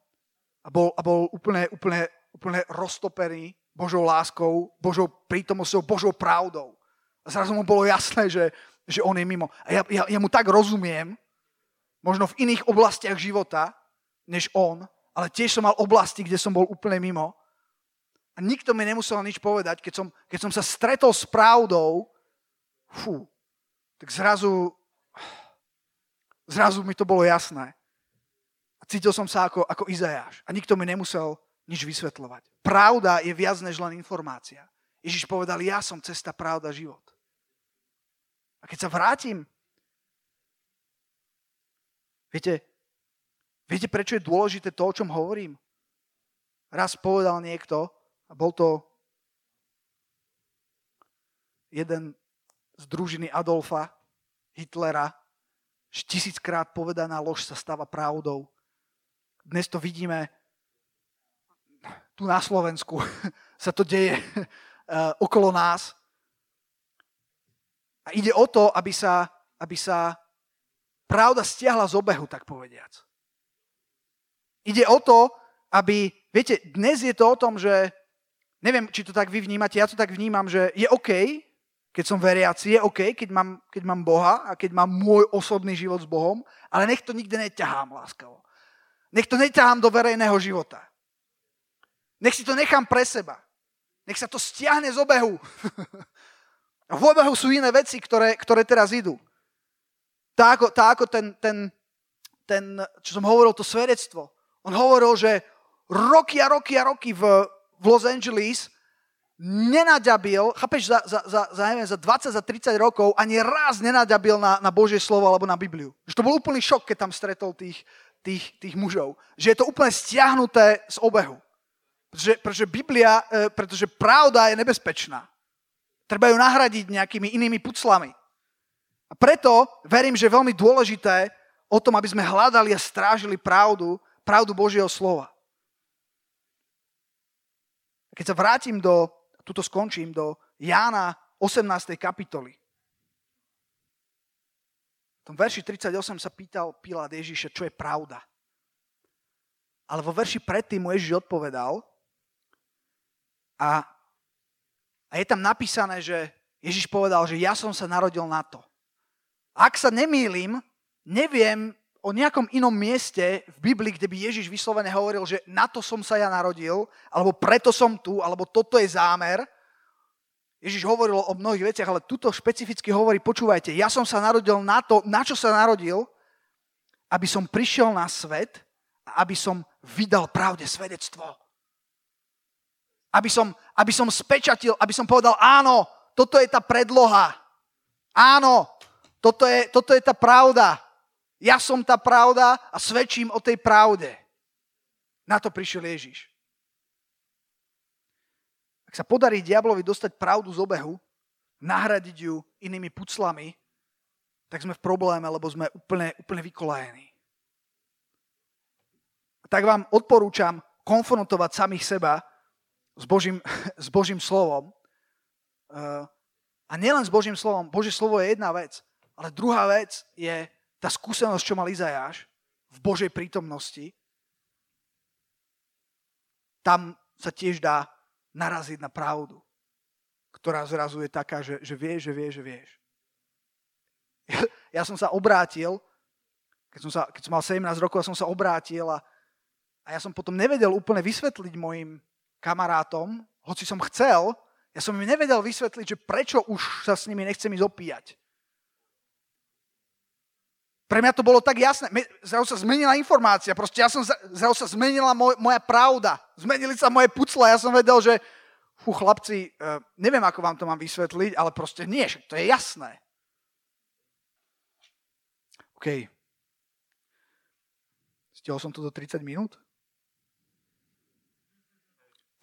a bol, a bol úplne, úplne, úplne roztopený Božou láskou, Božou prítomnosťou, Božou pravdou. A zrazu mu bolo jasné, že, že on je mimo. A ja, ja, ja mu tak rozumiem, možno v iných oblastiach života, než on, ale tiež som mal oblasti, kde som bol úplne mimo. A nikto mi nemusel nič povedať, keď som, keď som sa stretol s pravdou, fú, tak zrazu, zrazu mi to bolo jasné. A cítil som sa ako, ako Izajáš. A nikto mi nemusel nič vysvetľovať. Pravda je viac než len informácia. Ježiš povedal, ja som cesta, pravda, život. A keď sa vrátim, viete, viete, prečo je dôležité to, o čom hovorím? Raz povedal niekto, a bol to jeden z družiny Adolfa Hitlera, že tisíckrát povedaná lož sa stáva pravdou. Dnes to vidíme tu na Slovensku. sa to deje okolo nás. A ide o to, aby sa, aby sa pravda stiahla z obehu, tak povediac. Ide o to, aby, viete, dnes je to o tom, že, neviem, či to tak vy vnímate, ja to tak vnímam, že je OK, keď som veriaci, je OK, keď mám, keď mám Boha a keď mám môj osobný život s Bohom, ale nech to nikde neťahám láskavo. Nech to neťahám do verejného života. Nech si to nechám pre seba. Nech sa to stiahne z obehu. v obehu sú iné veci, ktoré, ktoré teraz idú. Tak ako, tá ako ten, ten, ten, čo som hovoril, to svedectvo. On hovoril, že roky a roky a roky v, v Los Angeles nenaďabil, chápeš, za, za, za, za, neviem, za 20, za 30 rokov ani raz nenaďabil na, na Božie slovo alebo na Bibliu. Že to bol úplný šok, keď tam stretol tých, tých, tých mužov. Že je to úplne stiahnuté z obehu. Pretože, pretože Biblia, e, pretože pravda je nebezpečná. Treba ju nahradiť nejakými inými puclami. A preto verím, že je veľmi dôležité o tom, aby sme hľadali a strážili pravdu, pravdu Božieho slova. Keď sa vrátim do, tuto skončím, do Jána 18. kapitoly. V tom verši 38 sa pýtal Pilát Ježíša, čo je pravda. Ale vo verši predtým mu Ježíš odpovedal a a je tam napísané, že Ježiš povedal, že ja som sa narodil na to. Ak sa nemýlim, neviem o nejakom inom mieste v Biblii, kde by Ježiš vyslovene hovoril, že na to som sa ja narodil, alebo preto som tu, alebo toto je zámer. Ježiš hovoril o mnohých veciach, ale tuto špecificky hovorí, počúvajte, ja som sa narodil na to, na čo sa narodil, aby som prišiel na svet a aby som vydal pravde svedectvo. Aby som, aby som spečatil, aby som povedal, áno, toto je tá predloha. Áno, toto je, toto je tá pravda. Ja som tá pravda a svedčím o tej pravde. Na to prišiel Ježiš. Ak sa podarí diablovi dostať pravdu z obehu, nahradiť ju inými puclami, tak sme v probléme, lebo sme úplne, úplne vykolajení. Tak vám odporúčam konfrontovať samých seba s Božím, s Božím slovom. Eh, a nielen s Božím slovom. Božie slovo je jedna vec. Ale druhá vec je tá skúsenosť, čo mal Izajáš v Božej prítomnosti. Tam sa tiež dá naraziť na pravdu, ktorá zrazu je taká, že, že vieš, že vieš, že vieš. Ja, ja som sa obrátil, keď som, sa, keď som mal 17 rokov, ja som sa obrátil a, a ja som potom nevedel úplne vysvetliť mojim kamarátom, hoci som chcel, ja som im nevedel vysvetliť, že prečo už sa s nimi nechcem ísť opíjať. Pre mňa to bolo tak jasné. Zrazu sa zmenila informácia. Proste ja som, zrazu sa zmenila moj, moja pravda. Zmenili sa moje pucle. Ja som vedel, že fú, chlapci, uh, neviem, ako vám to mám vysvetliť, ale proste nie, to je jasné. OK. Stihol som to do 30 minút?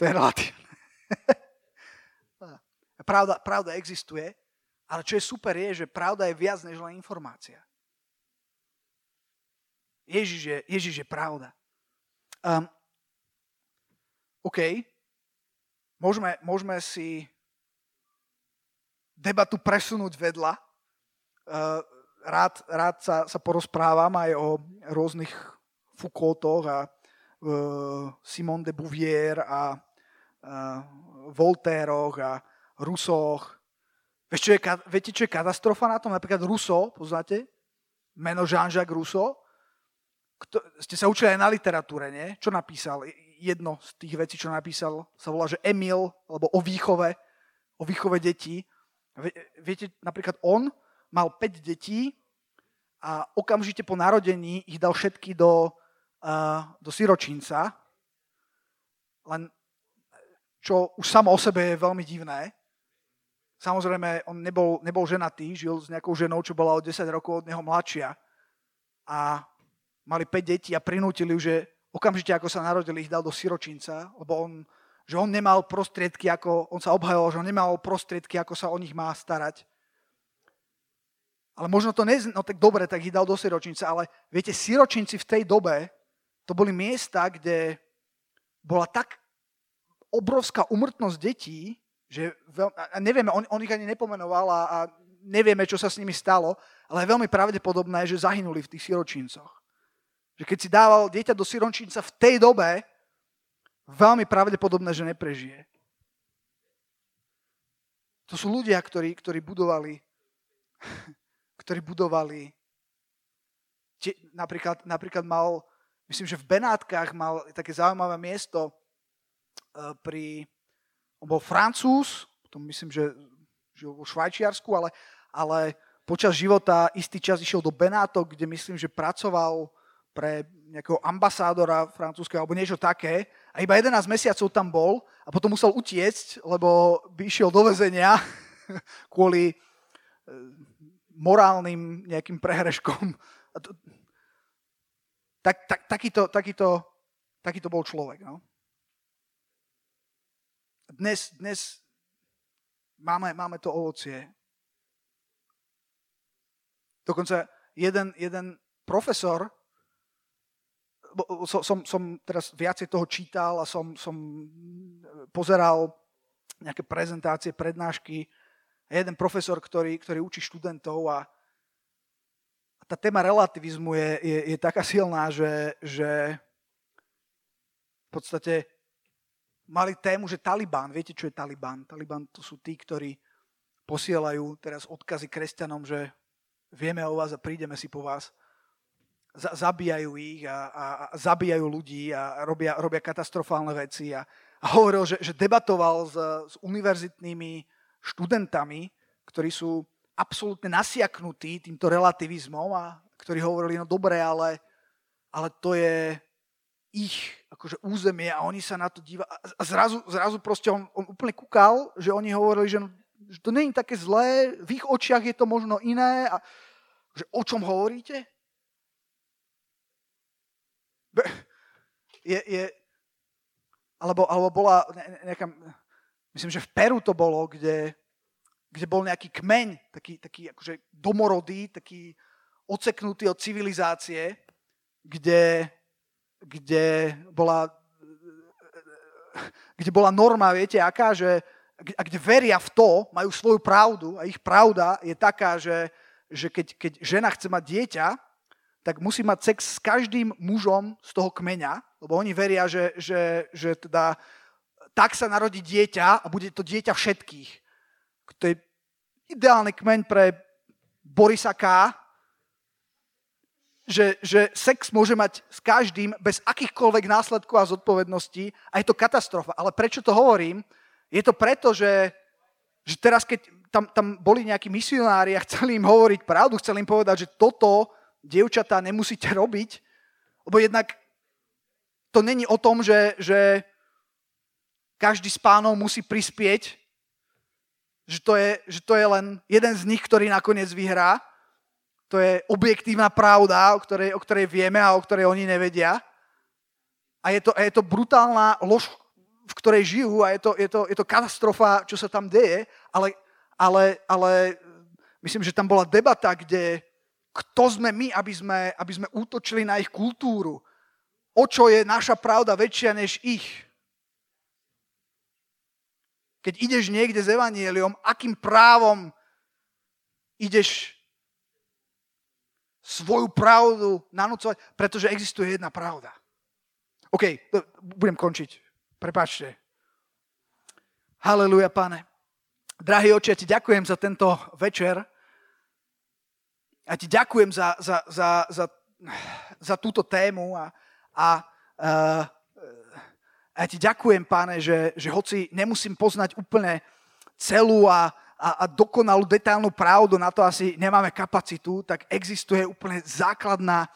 To je relatívne. pravda, pravda existuje, ale čo je super je, že pravda je viac než len informácia. Ježiš je, Ježiš je pravda. Um, OK, môžeme, môžeme si debatu presunúť vedľa. Uh, rád rád sa, sa porozprávam aj o rôznych Foucaultoch a uh, Simone de Bouvier a Voltéroch a Rusoch. Vieš, čo je, viete, čo je katastrofa na tom? Napríklad Ruso, poznáte? Meno Jean-Jacques Rousseau. Kto, ste sa učili aj na literatúre, nie? Čo napísal? Jedno z tých vecí, čo napísal, sa volá, že Emil, alebo o výchove, o výchove detí. Viete, napríklad on mal 5 detí a okamžite po narodení ich dal všetky do, uh, do siročínca. Len čo už samo o sebe je veľmi divné. Samozrejme, on nebol, nebol ženatý, žil s nejakou ženou, čo bola o 10 rokov od neho mladšia. A mali 5 detí a prinútili že okamžite, ako sa narodili, ich dal do siročinca, lebo on, že on nemal prostriedky, ako, on sa obhajoval, že on nemal prostriedky, ako sa o nich má starať. Ale možno to ne, no tak dobre, tak ich dal do siročinca, ale viete, siročinci v tej dobe, to boli miesta, kde bola tak obrovská umrtnosť detí, že veľ, a nevieme, on, on ich ani nepomenoval a, a nevieme, čo sa s nimi stalo, ale je veľmi pravdepodobné, že zahynuli v tých siročincoch. Že keď si dával dieťa do siročinca v tej dobe, veľmi pravdepodobné, že neprežije. To sú ľudia, ktorí, ktorí budovali, ktorí budovali, napríklad, napríklad mal, myslím, že v Benátkach mal také zaujímavé miesto pri, on bol francúz, potom myslím, že žil vo Švajčiarsku, ale, ale počas života istý čas išiel do Benátok, kde myslím, že pracoval pre nejakého ambasádora francúzského alebo niečo také a iba 11 mesiacov tam bol a potom musel utiecť, lebo by išiel do väzenia kvôli e, morálnym nejakým prehreškom. Tak, tak, takýto, takýto, takýto bol človek. No? Dnes, dnes máme, máme to ovocie. Dokonca jeden, jeden profesor, som, som teraz viacej toho čítal a som, som pozeral nejaké prezentácie, prednášky. Jeden profesor, ktorý, ktorý učí študentov a, a tá téma relativizmu je, je, je taká silná, že, že v podstate mali tému, že Taliban, viete, čo je Taliban? Taliban to sú tí, ktorí posielajú teraz odkazy kresťanom, že vieme o vás a prídeme si po vás. zabíjajú ich a, a, a zabíjajú ľudí a robia, robia katastrofálne veci. A, a hovoril, že, že debatoval s, s univerzitnými študentami, ktorí sú absolútne nasiaknutí týmto relativizmom a ktorí hovorili, no dobre, ale, ale to je ich akože územie a oni sa na to dívajú. A zrazu, zrazu proste on, on úplne kúkal, že oni hovorili, že že to je také zlé, v ich očiach je to možno iné. A, že o čom hovoríte? Je, je, alebo, alebo bola nejaká, myslím, že v Peru to bolo, kde, kde bol nejaký kmeň, taký, taký akože domorodý, taký oceknutý od civilizácie, kde, kde bola kde bola norma, viete, aká, že a kde veria v to, majú svoju pravdu a ich pravda je taká, že, že keď, keď žena chce mať dieťa, tak musí mať sex s každým mužom z toho kmeňa, lebo oni veria, že, že, že teda tak sa narodí dieťa a bude to dieťa všetkých. To je ideálny kmeň pre Borisa K., že, že sex môže mať s každým bez akýchkoľvek následkov a zodpovedností a je to katastrofa. Ale prečo to hovorím? Je to preto, že, že teraz, keď tam, tam boli nejakí misionári a chceli im hovoriť pravdu, chceli im povedať, že toto, dievčatá, nemusíte robiť, lebo jednak to není o tom, že, že každý z pánov musí prispieť, že to, je, že to je len jeden z nich, ktorý nakoniec vyhrá. To je objektívna pravda, o ktorej, o ktorej vieme a o ktorej oni nevedia. A je to, a je to brutálna lož, v ktorej žijú a je to, je to, je to katastrofa, čo sa tam deje, ale, ale, ale myslím, že tam bola debata, kde kto sme my, aby sme, aby sme útočili na ich kultúru. O čo je naša pravda väčšia než ich. Keď ideš niekde s evanieliom, akým právom ideš svoju pravdu nanúcovať, pretože existuje jedna pravda. OK, budem končiť. Prepačte. Haleluja, pane. Drahý oče, ti ďakujem za tento večer. Ja ti ďakujem za, za, za, za, za túto tému a, a, a ja ti ďakujem, páne, že, že hoci nemusím poznať úplne celú a, a, a dokonalú detailnú pravdu, na to asi nemáme kapacitu, tak existuje úplne základná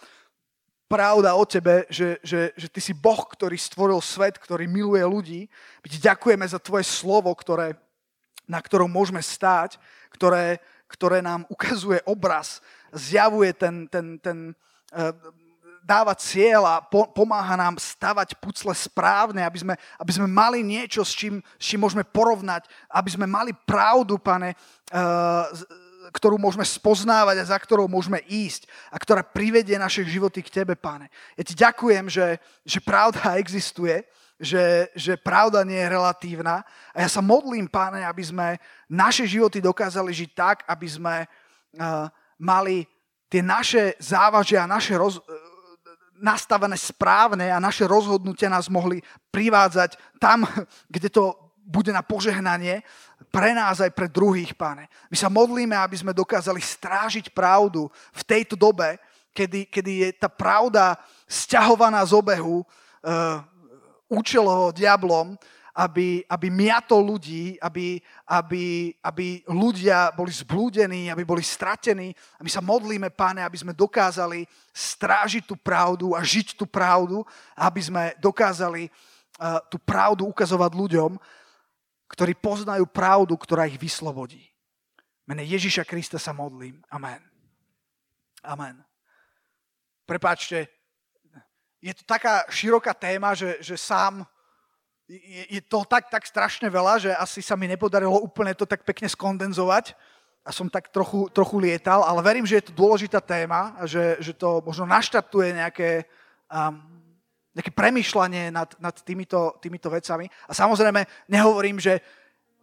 pravda o tebe, že, že, že ty si Boh, ktorý stvoril svet, ktorý miluje ľudí. My ti ďakujeme za tvoje slovo, ktoré, na ktorom môžeme stáť, ktoré, ktoré nám ukazuje obraz, zjavuje ten, ten, ten uh, dáva cieľ a po, pomáha nám stavať pucle správne, aby sme, aby sme mali niečo, s čím, s čím môžeme porovnať, aby sme mali pravdu, pane, uh, ktorú môžeme spoznávať a za ktorou môžeme ísť a ktorá privedie naše životy k Tebe, Pane. Ja Ti ďakujem, že, že pravda existuje že, že pravda nie je relatívna. A ja sa modlím, páne, aby sme naše životy dokázali žiť tak, aby sme uh, mali tie naše závažia, naše roz, nastavené správne a naše rozhodnutia nás mohli privádzať tam, kde to bude na požehnanie pre nás aj pre druhých, páne. My sa modlíme, aby sme dokázali strážiť pravdu v tejto dobe, kedy, kedy je tá pravda sťahovaná z obehu uh, účelovo diablom, aby, aby miato ľudí, aby, aby, aby ľudia boli zblúdení, aby boli stratení. A my sa modlíme, páne, aby sme dokázali strážiť tú pravdu a žiť tú pravdu, aby sme dokázali uh, tú pravdu ukazovať ľuďom, ktorí poznajú pravdu, ktorá ich vyslobodí. Mene Ježiša Krista sa modlím. Amen. Amen. Prepáčte, je to taká široká téma, že, že sám je, je to tak, tak strašne veľa, že asi sa mi nepodarilo úplne to tak pekne skondenzovať a som tak trochu, trochu lietal, ale verím, že je to dôležitá téma a že, že to možno naštartuje nejaké, um, nejaké premyšľanie nad, nad týmito, týmito vecami. A samozrejme nehovorím, že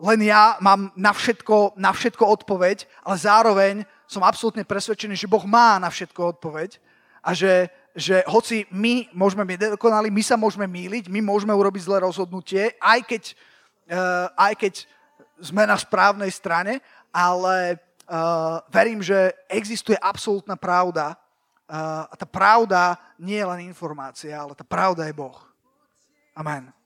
len ja mám na všetko, na všetko odpoveď, ale zároveň som absolútne presvedčený, že Boh má na všetko odpoveď a že, že hoci my môžeme byť nedokonali, my sa môžeme míliť, my môžeme urobiť zlé rozhodnutie, aj keď, uh, aj keď sme na správnej strane, ale uh, verím, že existuje absolútna pravda uh, a tá pravda nie je len informácia, ale tá pravda je Boh. Amen.